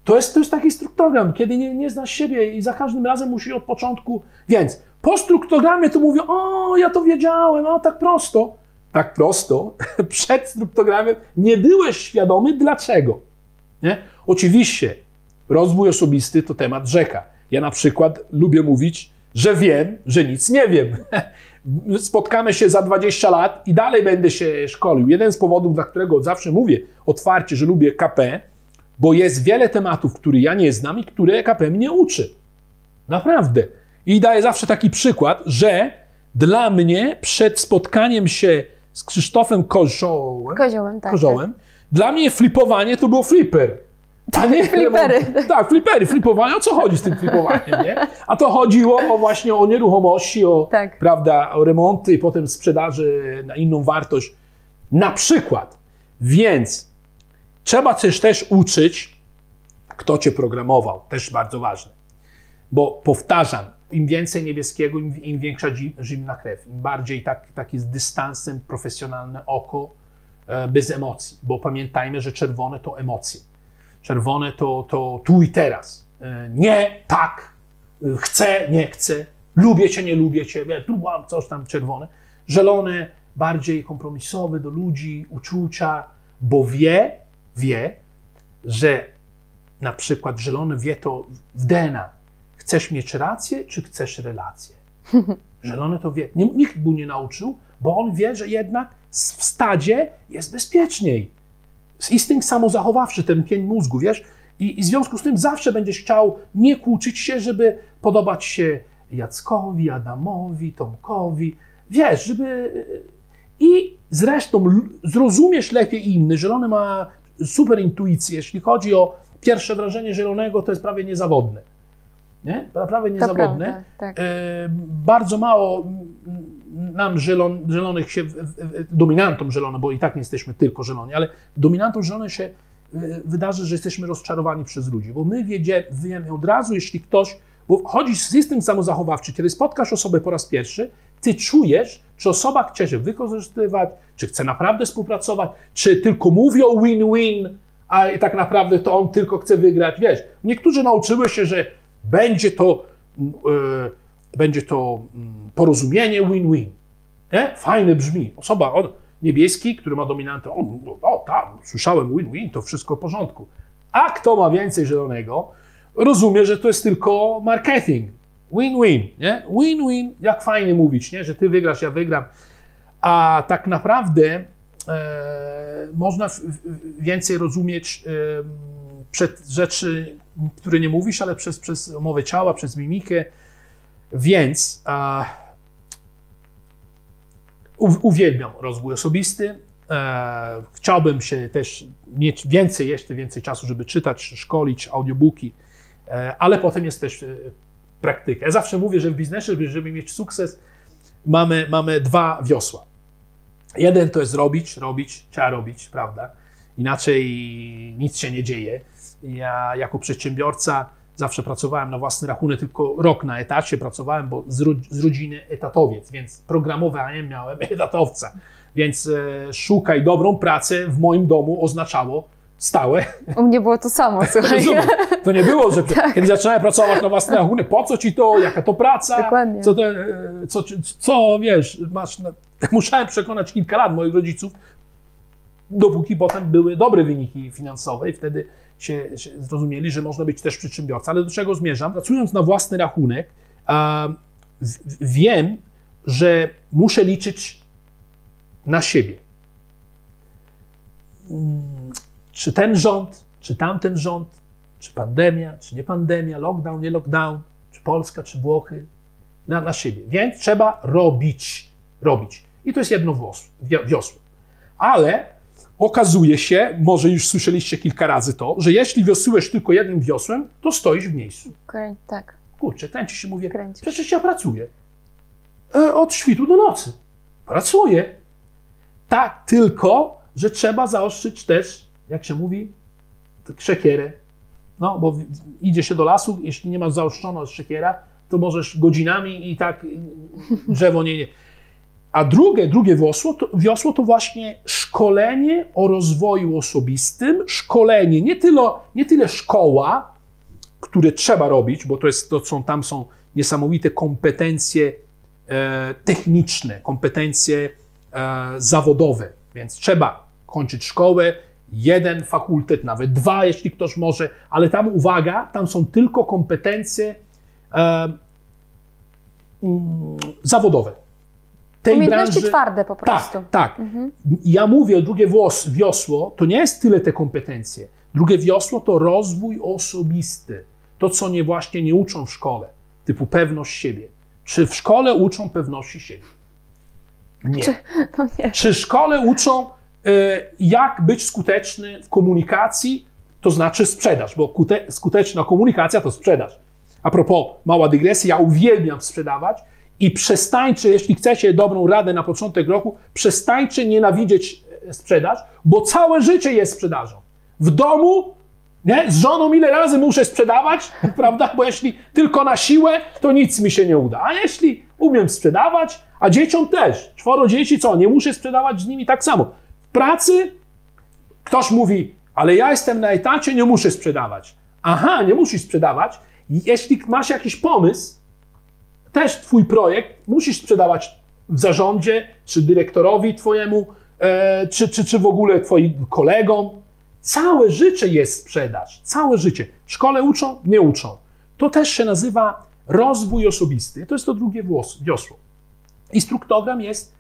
To jest, to jest taki struktogram, kiedy nie, nie znasz siebie i za każdym razem musisz od początku. Więc po struktogramie to mówię, o, ja to wiedziałem, o, tak prosto tak prosto przed struktogamem nie byłeś świadomy dlaczego. Nie? Oczywiście rozwój osobisty to temat rzeka. Ja na przykład lubię mówić, że wiem, że nic nie wiem. Spotkamy się za 20 lat i dalej będę się szkolił. Jeden z powodów, dla którego zawsze mówię otwarcie, że lubię KP, bo jest wiele tematów, które ja nie znam i które KP mnie uczy. Naprawdę. I daję zawsze taki przykład, że dla mnie przed spotkaniem się z Krzysztofem Koziołem. Koziołem, tak. Koziołem. Dla mnie flipowanie to było flipper. A nie flipery. Tak, flipery, flipowanie. O co chodzi z tym flipowaniem, nie? A to chodziło o właśnie o nieruchomości, o, tak. prawda, o remonty i potem sprzedaży na inną wartość. Na przykład. Więc trzeba coś też uczyć, kto cię programował. Też bardzo ważne. Bo powtarzam, im więcej niebieskiego, im, im większa zimna krew, im bardziej tak, taki z dystansem profesjonalne oko, e, bez emocji, bo pamiętajmy, że czerwone to emocje. Czerwone to, to tu i teraz. E, nie, tak, e, chcę, nie chcę, lubię cię, nie lubię cię, tu mam coś tam czerwone. Zielone bardziej kompromisowe do ludzi, uczucia, bo wie, wie, że na przykład zielony wie to w DNA, Chcesz mieć rację, czy chcesz relację? Zielony to wie. Nikt mu nie nauczył, bo on wie, że jednak w stadzie jest bezpieczniej. Instynkt samozachowawczy, ten pień mózgu, wiesz? I, I w związku z tym zawsze będziesz chciał nie kłócić się, żeby podobać się Jackowi, Adamowi, Tomkowi. Wiesz, żeby... I zresztą zrozumiesz lepiej inny. Zielony ma super intuicję. Jeśli chodzi o pierwsze wrażenie zielonego, to jest prawie niezawodne nie? prawie niezawodne. Prawda, tak. e, bardzo mało nam zielon, się, dominantom zielone, bo i tak nie jesteśmy tylko zieloni, ale dominantom zielonych się e, wydarzy, że jesteśmy rozczarowani przez ludzi, bo my wiedzie, wiemy od razu, jeśli ktoś, bo chodzi system samozachowawczy, kiedy spotkasz osobę po raz pierwszy, ty czujesz, czy osoba chce się wykorzystywać, czy chce naprawdę współpracować, czy tylko mówi o win-win, a tak naprawdę to on tylko chce wygrać. Wiesz, niektórzy nauczyły się, że będzie to, e, będzie to mm, porozumienie win-win. Nie? Fajne brzmi. Osoba on, niebieski, który ma dominantę, o, o tam, słyszałem win-win, to wszystko w porządku. A kto ma więcej zielonego, rozumie, że to jest tylko marketing. Win-win, nie? Win-win, jak fajnie mówić, nie? Że ty wygrasz, ja wygram. A tak naprawdę e, można w, w, więcej rozumieć e, przed rzeczy, które nie mówisz, ale przez, przez mowę ciała, przez mimikę. Więc e, uwielbiam rozwój osobisty. E, chciałbym się też mieć więcej, jeszcze więcej czasu, żeby czytać, szkolić, audiobooki, e, ale potem jest też e, praktyka. Ja zawsze mówię, że w biznesie, żeby, mieć sukces, mamy, mamy dwa wiosła. Jeden to jest robić, robić, trzeba robić, prawda? Inaczej nic się nie dzieje. Ja jako przedsiębiorca zawsze pracowałem na własny rachunek, tylko rok na etacie pracowałem, bo z, ro, z rodziny etatowiec, więc programowanie miałem etatowca. Więc e, szukaj dobrą pracę w moim domu oznaczało stałe. U mnie było to samo, słuchaj. To nie było, że kiedy zaczynałem pracować na własny rachunek, po co ci to, jaka to praca, Dokładnie. co, to, e, co, co wiesz, masz, na... musiałem przekonać kilka lat moich rodziców, dopóki potem były dobre wyniki finansowe i wtedy się, się zrozumieli, że można być też przedsiębiorcą. Ale do czego zmierzam? Pracując na własny rachunek, w, wiem, że muszę liczyć na siebie. Mm, Czy ten rząd, czy tamten rząd, czy pandemia, czy nie pandemia, lockdown, nie lockdown, czy Polska, czy Włochy, na, na siebie. Więc trzeba robić, robić. I to jest jedno wiosło. Ale okazuje się, może już słyszeliście kilka razy to, że jeśli wiosłujesz tylko jednym wiosłem, to stoisz w miejscu. Okej, tak. Kurczę, kręci się, mówię, Kręcisz. przecież ja pracuję. E, od świtu do nocy. Pracuję. Tak, tylko, że trzeba zaostrzyć też, jak się mówi, siekierę. No, bo idzie się do lasu, jeśli nie masz zaostrzoną siekiera, to możesz godzinami i tak drzewo nie... nie. A drugie, drugie wiosło to, wiosło to właśnie szkolenie o rozwoju osobistym, szkolenie, nie tyle, nie tyle szkoła, które trzeba robić, bo to, jest, to są, tam są niesamowite kompetencje e, techniczne, kompetencje e, zawodowe, więc trzeba kończyć szkołę, jeden fakultet, nawet dwa, jeśli ktoś może, ale tam uwaga, tam są tylko kompetencje e, mm, zawodowe. Tej Umiejętności branży- twarde po prostu. tak, tak. Mhm. Ja mówię, drugie włos, wiosło to nie jest tyle te kompetencje. Drugie wiosło to rozwój osobisty. To, co nie właśnie nie uczą w szkole, typu pewność siebie. Czy w szkole uczą pewności siebie? Nie. Czy, No nie. w szkole uczą, e, jak być skuteczny w komunikacji, to znaczy sprzedaż, bo kute, skuteczna komunikacja to sprzedaż. A propos, mała dygresja, ja uwielbiam sprzedawać i przestańcie, jeśli chcecie dobrą radę na początek roku, przestańcie nienawidzieć e, sprzedaż, bo całe życie jest sprzedażą. W domu, nie? z żoną ile razy muszę sprzedawać, prawda? Bo jeśli tylko na siłę, to nic mi się nie uda. A jeśli umiem sprzedawać, a dzieciom też, czworo dzieci, co, nie muszę sprzedawać z nimi tak samo. W pracy Ktoś mówi, ale ja jestem na etacie, nie muszę sprzedawać. Aha, nie musisz sprzedawać. Jeśli masz jakiś pomysł, też twój projekt, musisz sprzedawać w zarządzie, czy dyrektorowi twojemu, e, czy, czy, czy w ogóle twoim kolegom. Całe życie jest sprzedaż. Całe życie. W szkole uczą, nie uczą. To też się nazywa rozwój osobisty. To jest to drugie wiosło. Instruktogram jest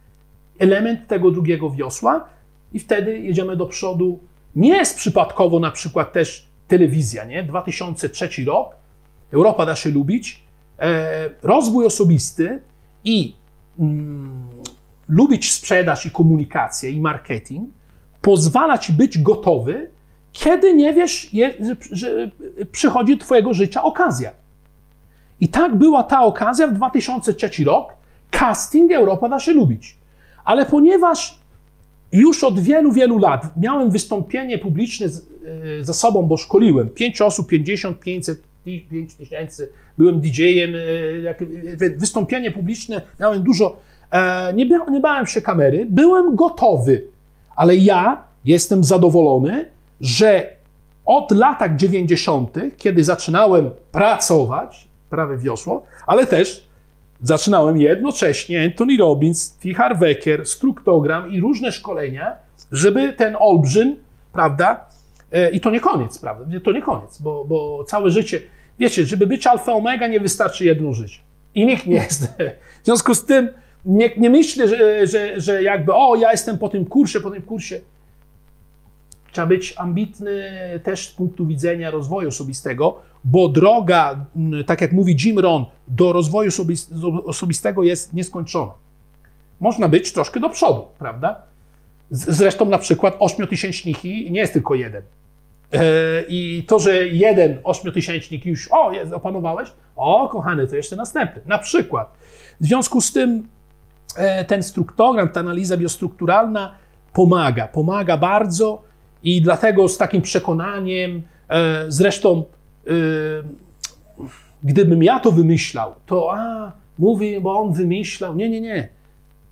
element tego drugiego wiosła i wtedy jedziemy do przodu. Nie jest przypadkowo na przykład też telewizja, nie? 2003 rok, Europa da się lubić, rozwój osobisty i mm, lubić sprzedaż i komunikację i marketing pozwala ci być gotowy, kiedy nie wiesz, je, że, że przychodzi do twojego życia okazja. I tak była ta okazja w 2003 rok, casting Europa da się lubić. Ale ponieważ już od wielu, wielu lat miałem wystąpienie publiczne z, e, za sobą, bo szkoliłem 5 osób, 50, 500, 5 tysięcy, byłem DJ-em, e, e, wystąpienie publiczne, miałem dużo, e, nie, nie bałem się kamery, byłem gotowy, ale ja jestem zadowolony, że od latach 90., kiedy zaczynałem pracować, prawie wiosło, ale też zaczynałem jednocześnie Anthony Robbins, T. Harvecker, struktogram i różne szkolenia, żeby ten olbrzym, prawda, i to nie koniec, prawda, to nie koniec, bo, bo całe życie, wiecie, żeby być alfa omega nie wystarczy jedno życie. I nikt nie jest. W związku z tym nie, nie myślę, że, że, że jakby, o, ja jestem po tym kursie, po tym kursie. Trzeba być ambitny też z punktu widzenia rozwoju osobistego, bo droga, tak jak mówi Jim Rohn, do rozwoju osobis- osobistego jest nieskończona. Można być troszkę do przodu, prawda? Zresztą na przykład ośmiotysięczniki nie jest tylko jeden. E, I to, że jeden ośmiotysięcznik już, o, jest, opanowałeś, o, kochany, to jeszcze następny. Na przykład. W związku z tym e, ten struktogram, ta analiza biostrukturalna pomaga, pomaga bardzo i dlatego z takim przekonaniem, e, zresztą gdybym ja to wymyślał, to a, mówi, bo on wymyślał. Nie, nie, nie.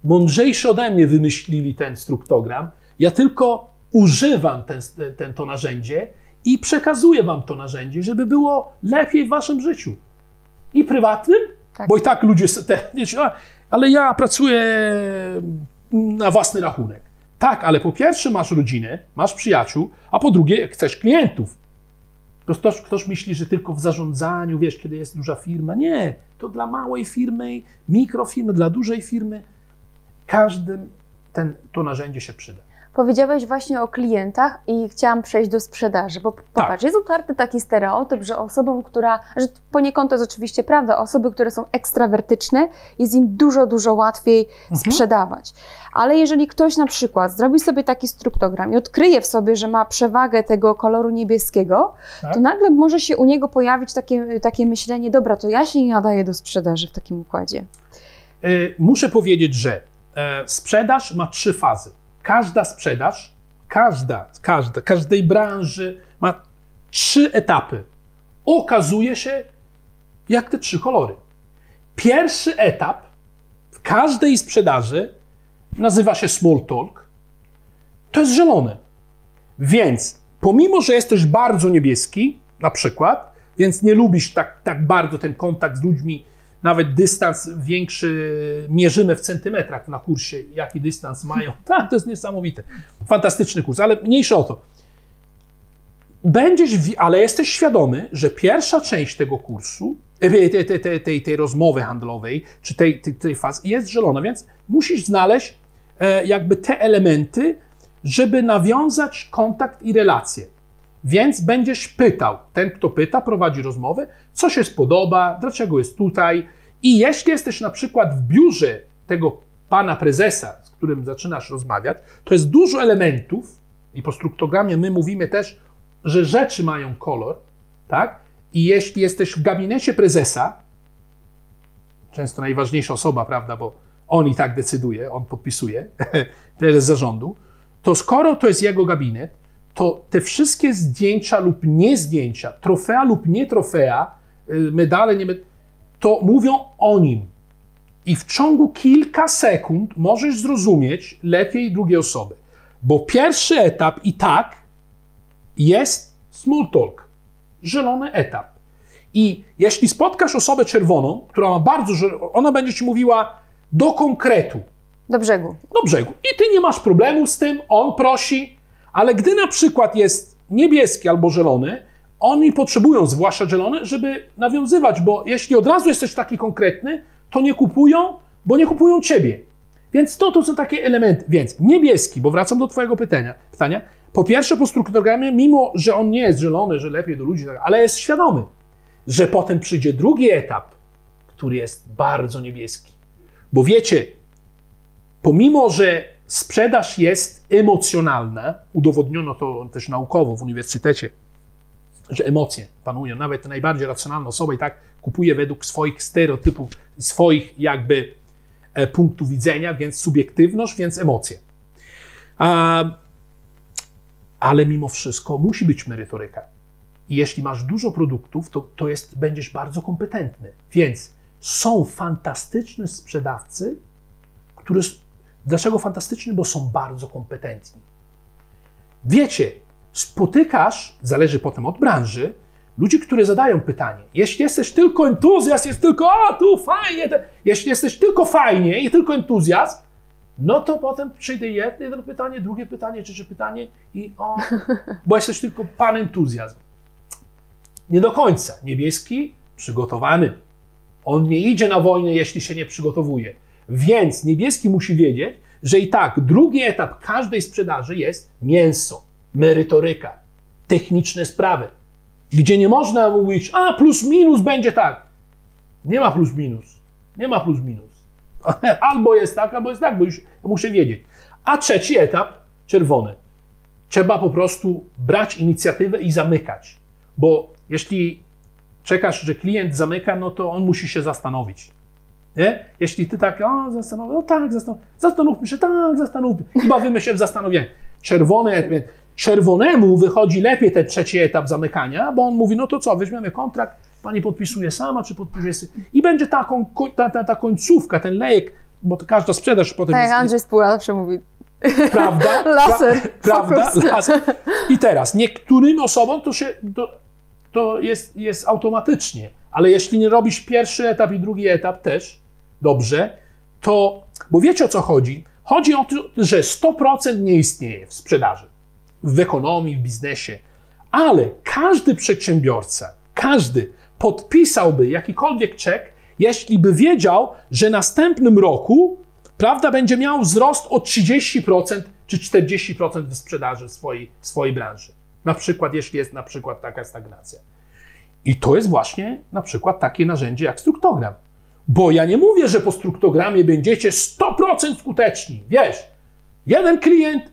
Mądrzejsi ode mnie wymyślili ten struktogram. Ja tylko używam ten, ten, to narzędzie i przekazuję wam to narzędzie, żeby było lepiej w waszym życiu. I prywatnym, Tak. bo i tak ludzie te, ale ja pracuję na własny rachunek. Tak, ale po pierwsze masz rodzinę, masz przyjaciół, a po drugie chcesz klientów. To ktoś, ktoś myśli, że tylko w zarządzaniu, wiesz, kiedy jest duża firma. Nie, to dla małej firmy, mikrofirmy, dla dużej firmy. Każdym ten, to narzędzie się przyda. Powiedziałeś właśnie o klientach i chciałam przejść do sprzedaży, bo popatrz, jest utarty taki stereotyp, że osobą, która, że poniekąd to jest oczywiście prawda, osoby, które są ekstrawertyczne, jest im dużo, dużo łatwiej sprzedawać. Ale jeżeli ktoś na przykład zrobi sobie taki struktogram i odkryje w sobie, że ma przewagę tego koloru niebieskiego, Tak. to nagle może się u niego pojawić takie, takie myślenie, dobra, to ja się nie nadaję do sprzedaży w takim układzie. Y, Muszę powiedzieć, że e, sprzedaż ma trzy fazy. Każda sprzedaż, każda, każda, każdej branży ma trzy etapy. Okazuje się, jak te trzy kolory. Pierwszy etap w każdej sprzedaży nazywa się small talk. To jest zielone. Więc pomimo, że jesteś bardzo niebieski, na przykład, więc nie lubisz tak, tak bardzo ten kontakt z ludźmi, nawet dystans większy mierzymy w centymetrach na kursie, jaki dystans mają. Tak, to jest niesamowite. Fantastyczny kurs, ale mniejsze o to. Będziesz, ale jesteś świadomy, że pierwsza część tego kursu, tej, tej, tej, tej, tej rozmowy handlowej, czy tej, tej, tej fazy jest zielona, więc musisz znaleźć e, jakby te elementy, żeby nawiązać kontakt i relacje. Więc będziesz pytał, ten kto pyta, prowadzi rozmowę, co się spodoba, dlaczego jest tutaj. I jeśli jesteś na przykład w biurze tego pana prezesa, z którym zaczynasz rozmawiać, to jest dużo elementów, i po struktogamie my mówimy też, że rzeczy mają kolor, tak? I jeśli jesteś w gabinecie prezesa, często najważniejsza osoba, prawda, bo on i tak decyduje, on podpisuje, prezes zarządu, to skoro to jest jego gabinet, to te wszystkie zdjęcia lub nie zdjęcia, trofea lub nie trofea, y, medale, nie med- to mówią o nim. I w ciągu kilka sekund możesz zrozumieć lepiej drugiej osoby. Bo pierwszy etap i tak jest small talk, zielony etap. I jeśli spotkasz osobę czerwoną, która ma bardzo, ona będzie ci mówiła do konkretu, Do brzegu. do brzegu. I ty nie masz problemu z tym, on prosi, ale gdy na przykład jest niebieski albo zielony, oni potrzebują, zwłaszcza zielony, żeby nawiązywać, bo jeśli od razu jesteś taki konkretny, to nie kupują, bo nie kupują ciebie. Więc to, to są takie elementy. Więc niebieski, bo wracam do twojego pytania, pytania. Po pierwsze, po strukturogramie, mimo że on nie jest zielony, że lepiej do ludzi, ale jest świadomy, że potem przyjdzie drugi etap, który jest bardzo niebieski. Bo wiecie, pomimo że sprzedaż jest emocjonalna, udowodniono to też naukowo w uniwersytecie, że emocje panują, nawet najbardziej racjonalna osoba i tak kupuje według swoich stereotypów, swoich jakby e, punktów widzenia, więc subiektywność, więc emocje. A, ale mimo wszystko musi być merytoryka. I jeśli masz dużo produktów, to, to jest, będziesz bardzo kompetentny. Więc są fantastyczni sprzedawcy, którzy. Dlaczego fantastyczni? Bo są bardzo kompetentni. Wiecie, spotykasz, zależy potem od branży, ludzi, którzy zadają pytanie. Jeśli jesteś tylko entuzjazm, jest tylko, o, tu fajnie. te-" Jeśli jesteś tylko fajnie i tylko entuzjazm, no to potem przyjdzie jedno, jedno pytanie, drugie pytanie, trzecie pytanie i o, bo jesteś tylko pan entuzjazm. Nie do końca. Niebieski, przygotowany. On nie idzie na wojnę, jeśli się nie przygotowuje. Więc niebieski musi wiedzieć, że i tak drugi etap każdej sprzedaży jest mięso, merytoryka, techniczne sprawy, gdzie nie można mówić, a plus minus będzie tak. Nie ma plus minus. Nie ma plus minus. Albo jest tak, albo jest tak, bo już muszę wiedzieć. A trzeci etap, czerwony. Trzeba po prostu brać inicjatywę i zamykać. Bo jeśli czekasz, że klient zamyka, no to on musi się zastanowić. Nie? Jeśli ty tak, o, zastanowię, no tak, zastanów, zastanówmy się, tak, zastanówmy. I bawimy się w zastanowienie. Czerwony, czerwonemu wychodzi lepiej ten trzeci etap zamykania, bo on mówi, no to co, weźmiemy kontrakt, pani podpisuje sama, czy podpisuje I będzie taką, ta, ta, ta końcówka, ten lejek, bo to każda sprzedaż potem Tak, jest, Andrzej Spółka zawsze mówi, prawda? Laser, Pra, prawda? Laser. I teraz, niektórym osobom to się, to, to jest, jest automatycznie, ale jeśli nie robisz pierwszy etap i drugi etap też dobrze, to, bo wiecie o co chodzi? Chodzi o to, że 100% nie istnieje w sprzedaży, w ekonomii, w biznesie, ale każdy przedsiębiorca, każdy podpisałby jakikolwiek czek, jeśli by wiedział, że następnym roku, prawda, będzie miał wzrost o 30% czy 40% w sprzedaży w swojej, w swojej branży. Na przykład, jeśli jest na przykład taka stagnacja. I to jest właśnie na przykład takie narzędzie jak struktogram. Bo ja nie mówię, że po struktogramie będziecie 100% skuteczni. Wiesz, jeden klient,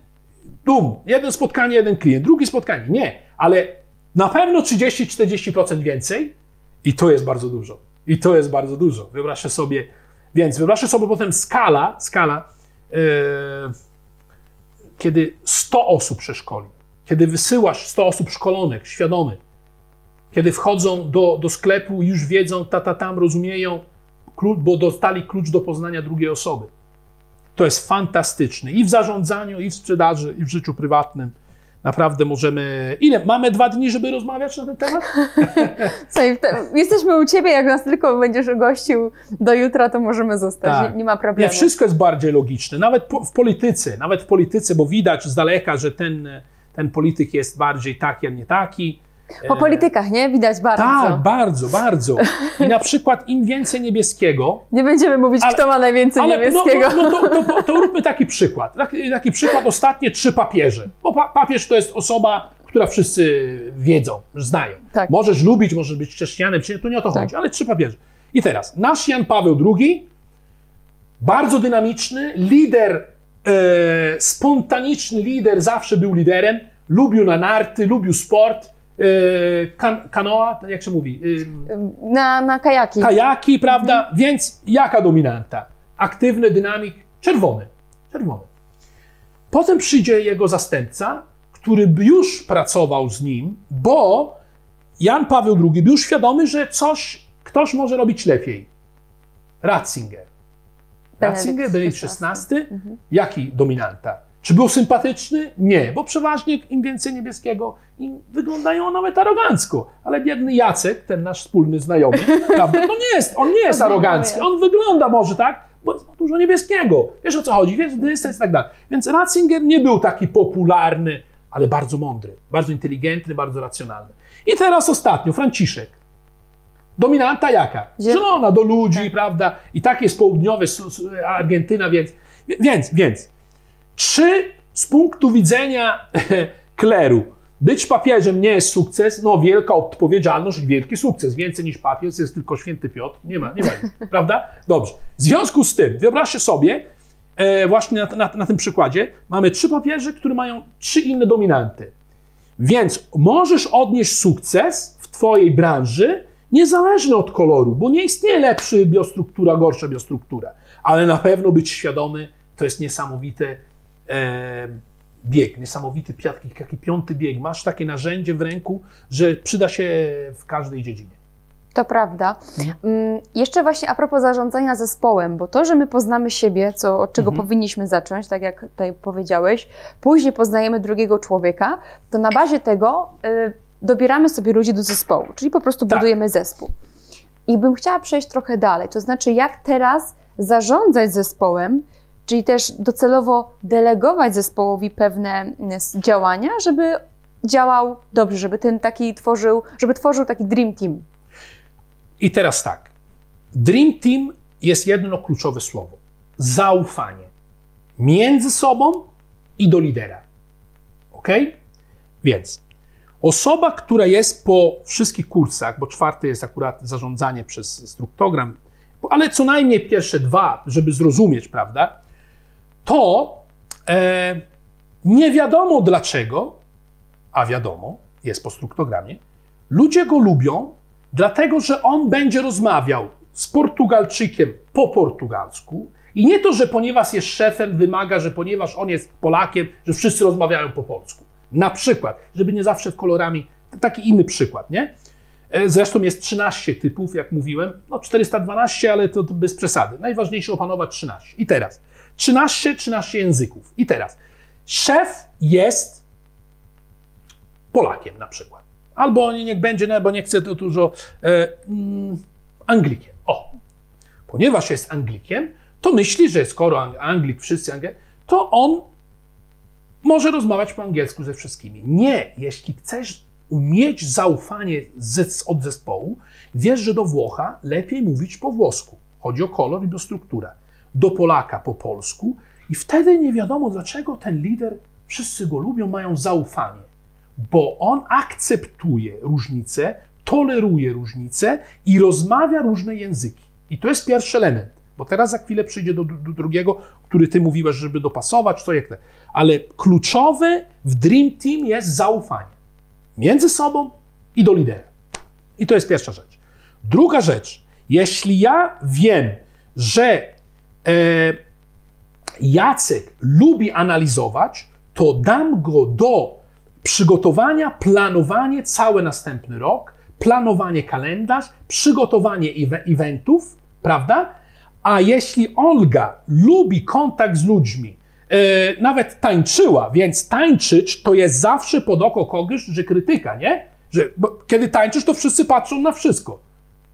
dum, jedno spotkanie, jeden klient, drugie spotkanie. Nie, ale na pewno 30-40% więcej i to jest bardzo dużo. I to jest bardzo dużo. Wyobraźcie sobie, więc wyobraźcie sobie potem skala, skala, e, kiedy 100 osób przeszkoli, kiedy wysyłasz 100 osób szkolonych, świadomych, kiedy wchodzą do, do sklepu już wiedzą, ta, ta, tam, rozumieją, klucz, bo dostali klucz do poznania drugiej osoby. To jest fantastyczne i w zarządzaniu, i w sprzedaży, i w życiu prywatnym. Naprawdę możemy. Ile? Mamy dwa dni, żeby rozmawiać na ten temat? Słuchaj, te- jesteśmy u ciebie, jak nas tylko będziesz gościł do jutra, to możemy zostać, Tak. nie, nie ma Nie, problemu. wszystko jest bardziej logiczne. Nawet po, w polityce, nawet w polityce, bo widać z daleka, że ten, ten polityk jest bardziej taki, a nie taki. Po politykach, nie? Widać bardzo. Tak, bardzo, bardzo. I na przykład im więcej niebieskiego, Nie będziemy mówić, Ale- kto ma najwięcej Ale niebieskiego. No, no, no to, to, to róbmy taki przykład. Taki, taki przykład ostatnie trzy papieże. Bo pa, papież to jest osoba, która wszyscy wiedzą, znają. Tak. Możesz lubić, możesz być chrześcijanem, czy nie, to nie o to Tak. chodzi, ale trzy papieże. I teraz, nasz Jan Paweł II, bardzo dynamiczny, lider, e, spontaniczny lider, zawsze był liderem, lubił na narty, lubił sport, e, kan, kanoa, jak się mówi? E, Na, na kajaki. kajaki, prawda? Więc jaka dominanta? Aktywny dynamik, czerwony. Czerwony. Potem przyjdzie jego zastępca, który już pracował z nim, bo Jan Paweł II był świadomy, że coś, ktoś może robić lepiej. Ratzinger. Ratzinger, Benedykt XVI. Jaki dominanta? Czy był sympatyczny? Nie, bo przeważnie im więcej niebieskiego, im wyglądają nawet arogancko. Ale biedny Jacek, ten nasz wspólny znajomy, prawda, to nie jest, on nie jest arogancki. On wygląda może tak, bo jest dużo niebieskiego. Wiesz o co chodzi, wiesz, dystans i tak dalej. Więc Ratzinger nie był taki popularny, ale bardzo mądry, bardzo inteligentny, bardzo racjonalny. I teraz ostatnio, Franciszek. Dominanta jaka? Zie- Zielona do ludzi, prawda? I tak jest południowe Argentyna, więc, więc, więc czy z punktu widzenia kleru być papieżem nie jest sukces? No, wielka odpowiedzialność i wielki sukces. Więcej niż papież jest tylko święty Piotr. Nie ma, nie ma prawda? Dobrze. W związku z tym, wyobraźcie sobie, e, właśnie na, na, na tym przykładzie, mamy trzy papieże, które mają trzy inne dominanty. Więc możesz odnieść sukces w Twojej branży niezależnie od koloru, bo nie istnieje lepszy biostruktura, gorsza biostruktura. Ale na pewno być świadomy, to jest niesamowity e, bieg, niesamowity piatki, taki piąty bieg. Masz takie narzędzie w ręku, że przyda się w każdej dziedzinie. To prawda. Mm, Jeszcze właśnie a propos zarządzania zespołem, bo to, że my poznamy siebie, co, od czego Mhm. powinniśmy zacząć, tak jak tutaj powiedziałeś, później poznajemy drugiego człowieka, to na bazie tego y, dobieramy sobie ludzi do zespołu, czyli po prostu Tak. budujemy zespół. I bym chciała przejść trochę dalej, to znaczy jak teraz zarządzać zespołem, czyli też docelowo delegować zespołowi pewne mm, działania, żeby działał dobrze, żeby ten taki tworzył, żeby tworzył taki dream team. I teraz tak. Dream Team jest jedno kluczowe słowo. zaufanie między sobą i do lidera. Ok? Więc osoba, która jest po wszystkich kursach, bo czwarty jest akurat zarządzanie przez struktogram, ale co najmniej pierwsze dwa, żeby zrozumieć, prawda? To e, nie wiadomo dlaczego, a wiadomo, jest po struktogramie, ludzie go lubią, dlatego że on będzie rozmawiał z Portugalczykiem po portugalsku. I nie to, że ponieważ jest szefem, wymaga, że ponieważ on jest Polakiem, że wszyscy rozmawiają po polsku. Na przykład, żeby nie zawsze w kolorami, taki inny przykład, nie? E, Zresztą jest 13 typów, jak mówiłem, no 412, ale to, to bez przesady. Najważniejsze opanować 13. I teraz 13, 13 języków. I teraz szef jest Polakiem na przykład. Albo niech będzie, no, bo nie chcę to dużo, e, mm, Anglikiem. O, ponieważ jest Anglikiem, to myśli, że skoro Ang- Anglik, wszyscy Anglik, to on może rozmawiać po angielsku ze wszystkimi. Nie, jeśli chcesz mieć zaufanie ze, od zespołu, wiesz, że do Włocha lepiej mówić po włosku. Chodzi o kolor i do strukturę. Do Polaka po polsku i wtedy nie wiadomo, dlaczego ten lider, wszyscy go lubią, mają zaufanie. Bo on akceptuje różnice, toleruje różnice i rozmawia różne języki. I to jest pierwszy element. Bo teraz za chwilę przyjdzie do, do drugiego, który ty mówiłeś, żeby dopasować, to jak te. Ale kluczowe w Dream Team jest zaufanie. Między sobą i do lidera. I to jest pierwsza rzecz. Druga rzecz. Jeśli ja wiem, że Jacek lubi analizować, to dam go do przygotowania, planowanie cały następny rok, planowanie kalendarz, przygotowanie eventów, prawda? A jeśli Olga lubi kontakt z ludźmi, e, nawet tańczyła, więc tańczyć to jest zawsze pod oko kogoś, że krytyka, nie? Że, kiedy tańczysz, to wszyscy patrzą na wszystko.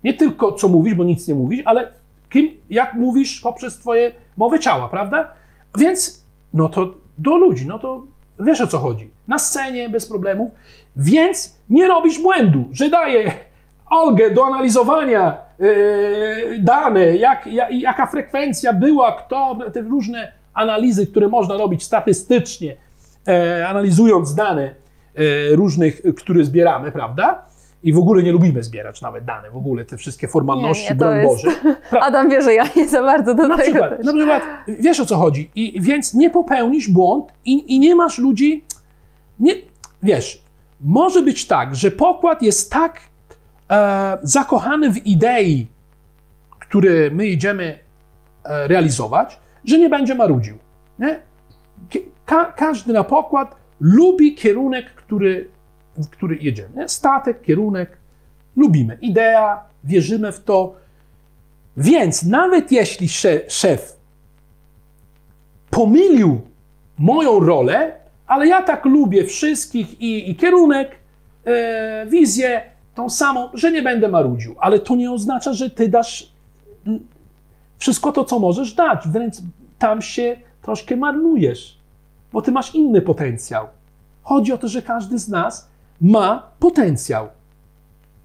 Nie tylko co mówisz, bo nic nie mówisz, ale kim, jak mówisz poprzez twoje mowy ciała, prawda? Więc, no to do ludzi, no to wiesz o co chodzi. Na scenie bez problemów, więc nie robisz błędu, że daję Olgę do analizowania yy, dane, jak, jak, jaka frekwencja była, kto, te różne analizy, które można robić statystycznie, e, analizując dane e, różnych, które zbieramy, prawda? I w ogóle nie lubimy zbierać nawet dane, w ogóle te wszystkie formalności, Nie, nie, broń jest- Boże. Adam wie, że ja nie za bardzo do na tego przykład, też. na przykład, wiesz o co chodzi, I więc nie popełnisz błąd i, i nie masz ludzi, nie, wiesz, może być tak, że pokład jest tak e, zakochany w idei, które my idziemy e, realizować, że nie będzie marudził. Nie? Ka, każdy na pokład lubi kierunek, który, w który jedziemy. Statek, kierunek, lubimy. Idea, wierzymy w to, więc nawet jeśli sze- szef pomylił moją rolę, ale ja tak lubię wszystkich i, i kierunek, e, wizję tą samą, że nie będę marudził. Ale to nie oznacza, że ty dasz wszystko to, co możesz dać. Wręcz tam się troszkę marnujesz, bo ty masz inny potencjał. Chodzi o to, że każdy z nas ma potencjał.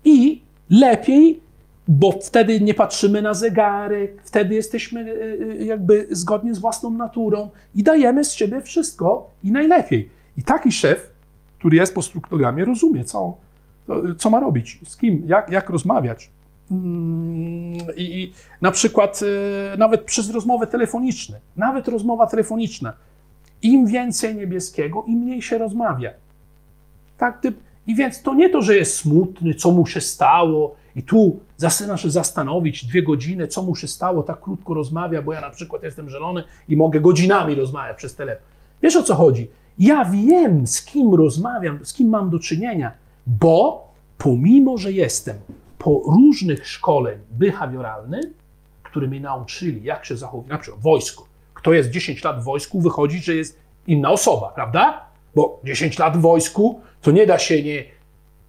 I lepiej, bo wtedy nie patrzymy na zegarek, wtedy jesteśmy e, e, jakby zgodnie z własną naturą i dajemy z siebie wszystko i najlepiej. I taki szef, który jest po strukturogramie, rozumie, co, co ma robić, z kim, jak, jak rozmawiać. Mm, I, na przykład e, nawet przez rozmowę telefoniczne, nawet rozmowa telefoniczna, im więcej niebieskiego, im mniej się rozmawia. Tak, typ. I więc to nie to, że jest smutny, co mu się stało, i tu zaczyna się zastanowić dwie godziny, co mu się stało, tak krótko rozmawia, bo ja na przykład jestem zielony i mogę godzinami rozmawiać przez telefon. Wiesz o co chodzi? Ja wiem, z kim rozmawiam, z kim mam do czynienia, bo pomimo, że jestem po różnych szkoleń behawioralnych, które mnie nauczyli, jak się zachować, na przykład w wojsku. Kto jest 10 lat w wojsku, wychodzi, że jest inna osoba, prawda? Bo 10 lat w wojsku to nie da się nie.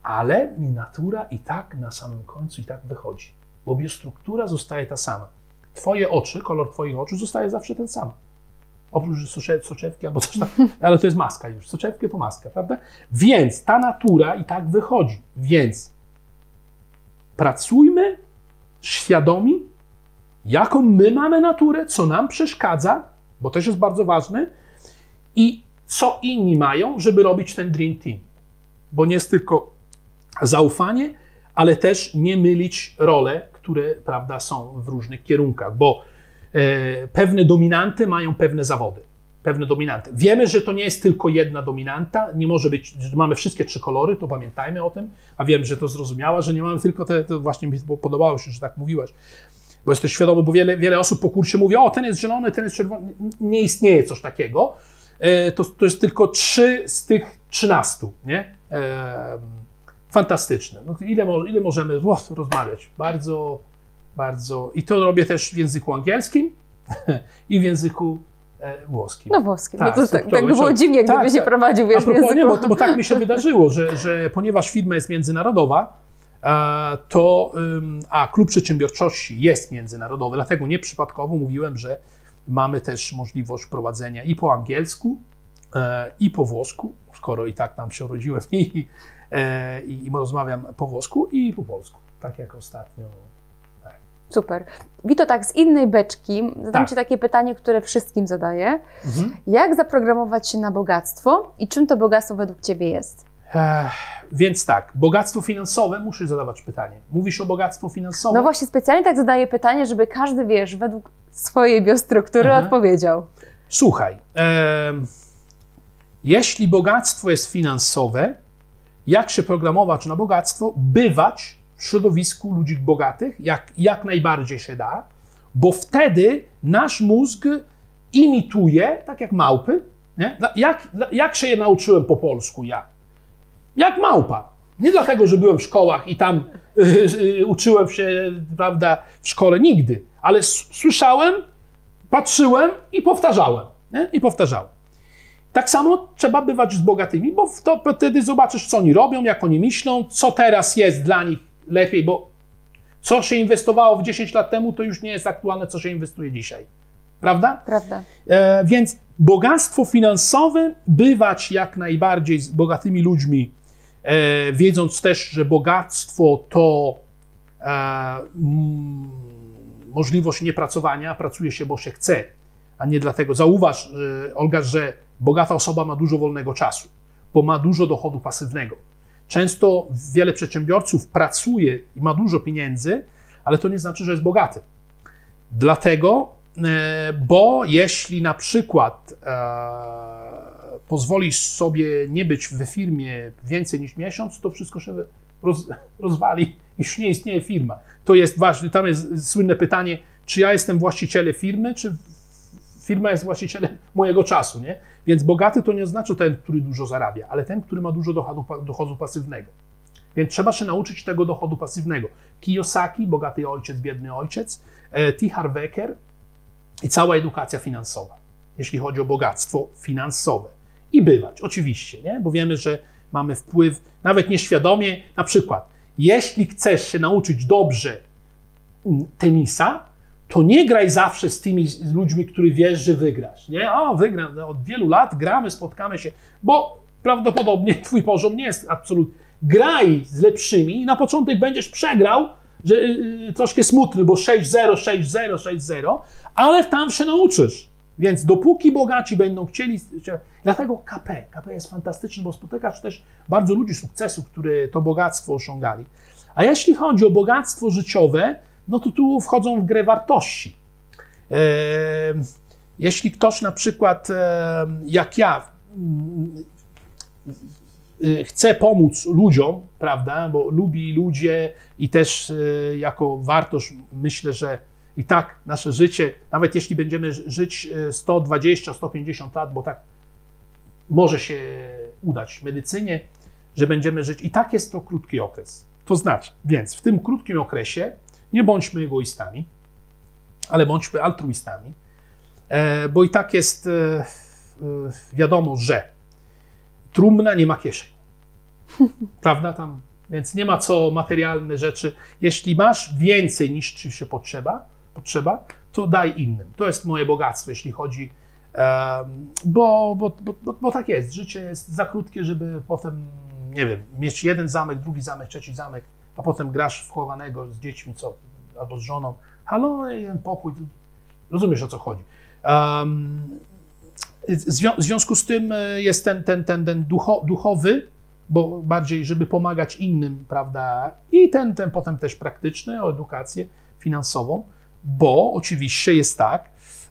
Ale mi natura i tak na samym końcu i tak wychodzi, bo biostruktura zostaje ta sama. Twoje oczy, kolor Twoich oczu zostaje zawsze ten sam. Oprócz socze- soczewki albo coś tam, ale to jest maska już. Soczewkę to maska, prawda? Więc ta natura i tak wychodzi. Więc pracujmy świadomi, jaką my mamy naturę, co nam przeszkadza, bo też jest bardzo ważne, i co inni mają, żeby robić ten Dream Team. Bo nie jest tylko zaufanie, ale też nie mylić role, które prawda, są w różnych kierunkach, bo e, pewne dominanty mają pewne zawody. Pewne dominanty. Wiemy, że to nie jest tylko jedna dominanta, nie może być, że mamy wszystkie trzy kolory, to pamiętajmy o tym, a wiem, że to zrozumiała, że nie mamy tylko te, to właśnie mi podobało się, że tak mówiłaś, bo jesteś świadomy, bo wiele, wiele osób po kursie mówi, o ten jest zielony, ten jest czerwony, nie istnieje coś takiego, e, to, to jest tylko trzy z tych trzynastu, nie? E, fantastyczne. No, ile, ile możemy o, rozmawiać? Bardzo, bardzo. I to robię też w języku angielskim i w języku e, włoskim. No włoskim. Tak, no to tak, tak by było dziwnie, gdyby Tak, się tak. prowadził wiesz, w propos, nie, języku. bo, bo tak mi się wydarzyło, że, że ponieważ firma jest międzynarodowa, to a klub przedsiębiorczości jest międzynarodowy, dlatego nieprzypadkowo mówiłem, że mamy też możliwość prowadzenia i po angielsku, e, i po włosku, skoro i tak tam się urodziłem i, e, i, i rozmawiam po włosku i po polsku, tak jak ostatnio. Super. Wito, tak z innej beczki zadam Tak. Ci takie pytanie, które wszystkim zadaję. Mhm. Jak zaprogramować się na bogactwo i czym to bogactwo według Ciebie jest? Ech, więc tak, bogactwo finansowe, muszę zadawać pytanie. Mówisz o bogactwo finansowym? No właśnie, specjalnie tak zadaję pytanie, żeby każdy, wiesz, według swojej biostruktury Mhm. odpowiedział. Słuchaj, em, jeśli bogactwo jest finansowe, jak się programować na bogactwo? Bywać w środowisku ludzi bogatych, jak, jak najbardziej się da, bo wtedy nasz mózg imituje, tak jak małpy. Nie? Jak, jak się je nauczyłem po polsku ja? Jak małpa. Nie dlatego, że byłem w szkołach i tam y, y, uczyłem się, prawda, w szkole nigdy, ale słyszałem, patrzyłem i powtarzałem. Nie? I powtarzałem. Tak samo trzeba bywać z bogatymi, bo to wtedy zobaczysz, co oni robią, jak oni myślą, co teraz jest dla nich lepiej, bo co się inwestowało w 10 lat temu, to już nie jest aktualne, co się inwestuje dzisiaj. Prawda? Prawda? E, więc bogactwo finansowe, bywać jak najbardziej z bogatymi ludźmi, e, wiedząc też, że bogactwo to e, mm, możliwość niepracowania, pracuje się, bo się chce, a nie dlatego. Zauważ, e, Olga, że bogata osoba ma dużo wolnego czasu, bo ma dużo dochodu pasywnego. Często wiele przedsiębiorców pracuje i ma dużo pieniędzy, ale to nie znaczy, że jest bogaty. Dlatego, e, bo jeśli na przykład e, pozwolisz sobie nie być w firmie więcej niż miesiąc, to wszystko się roz, rozwali, już nie istnieje firma. To jest ważne, tam jest słynne pytanie, czy ja jestem właścicielem firmy, czy firma jest właścicielem mojego czasu, nie? Więc bogaty to nie znaczy ten, który dużo zarabia, ale ten, który ma dużo dochodu, dochodu pasywnego. Więc trzeba się nauczyć tego dochodu pasywnego. Kiyosaki, bogaty ojciec, biedny ojciec, e, T. Harv Eker i cała edukacja finansowa, jeśli chodzi o bogactwo finansowe. I bywać, oczywiście, nie? bo wiemy, że mamy wpływ, nawet nieświadomie, na przykład, jeśli chcesz się nauczyć dobrze mm, tenisa, to nie graj zawsze z tymi ludźmi, których wiesz, że wygrasz. Nie? O, wygram, no, od wielu lat gramy, spotkamy się, bo prawdopodobnie twój poziom nie jest absolutny. Graj z lepszymi i na początek będziesz przegrał, że yy, troszkę smutny, bo 6-0, 6-0, 6-0, ale tam się nauczysz. Więc dopóki bogaci będą chcieli. Dlatego KP. KP jest fantastyczny, bo spotykasz też bardzo ludzi sukcesu, które to bogactwo osiągali. A jeśli chodzi o bogactwo życiowe, no to tu wchodzą w grę wartości. E, jeśli ktoś na przykład, e, jak ja, y, chce pomóc ludziom, prawda, bo lubi ludzie i też jako wartość myślę, że i tak nasze życie, nawet jeśli będziemy żyć y, 120, 150 lat, bo tak może się udać w medycynie, że będziemy żyć, i tak jest to krótki okres. To znaczy, więc w tym krótkim okresie nie bądźmy egoistami, ale bądźmy altruistami, e, bo i tak jest e, e, wiadomo, że trumna nie ma kieszeni. Prawda? Tam, więc nie ma co materialne rzeczy. Jeśli masz więcej niż ci się potrzeba, potrzeba, to daj innym. To jest moje bogactwo, jeśli chodzi. bo, bo, bo, bo tak jest. Życie jest za krótkie, żeby potem, nie wiem, mieć jeden zamek, drugi zamek, trzeci zamek, a potem grasz w chowanego z dziećmi, co, albo z żoną, halo, pokój. Rozumiesz o co chodzi. Um, w związku z tym e, jest ten, ten, ten, ten ducho, duchowy, bo bardziej, żeby pomagać innym, prawda? I ten, ten potem też praktyczny, o edukację finansową, bo oczywiście jest tak,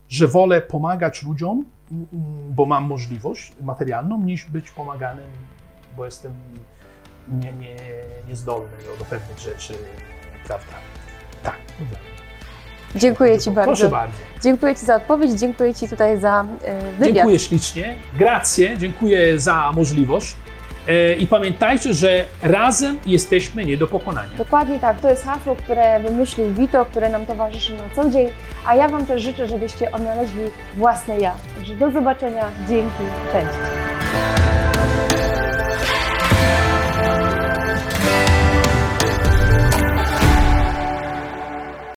że wolę pomagać ludziom, mm, bo mam możliwość materialną, niż być pomaganym, bo jestem nie, nie, niezdolny do, do pewnych rzeczy, prawda? Tak. Dziękuję Ci bardzo. Proszę bardzo. Dziękuję Ci za odpowiedź, dziękuję Ci tutaj za y, wywiad. Dziękuję ślicznie. Grazie, dziękuję za możliwość. E, I pamiętajcie, że razem jesteśmy nie do pokonania. Dokładnie tak, to jest hasło, które wymyślił Vito, które nam towarzyszy na co dzień, a ja Wam też życzę, żebyście odnaleźli własne ja. Także do zobaczenia, dzięki, cześć.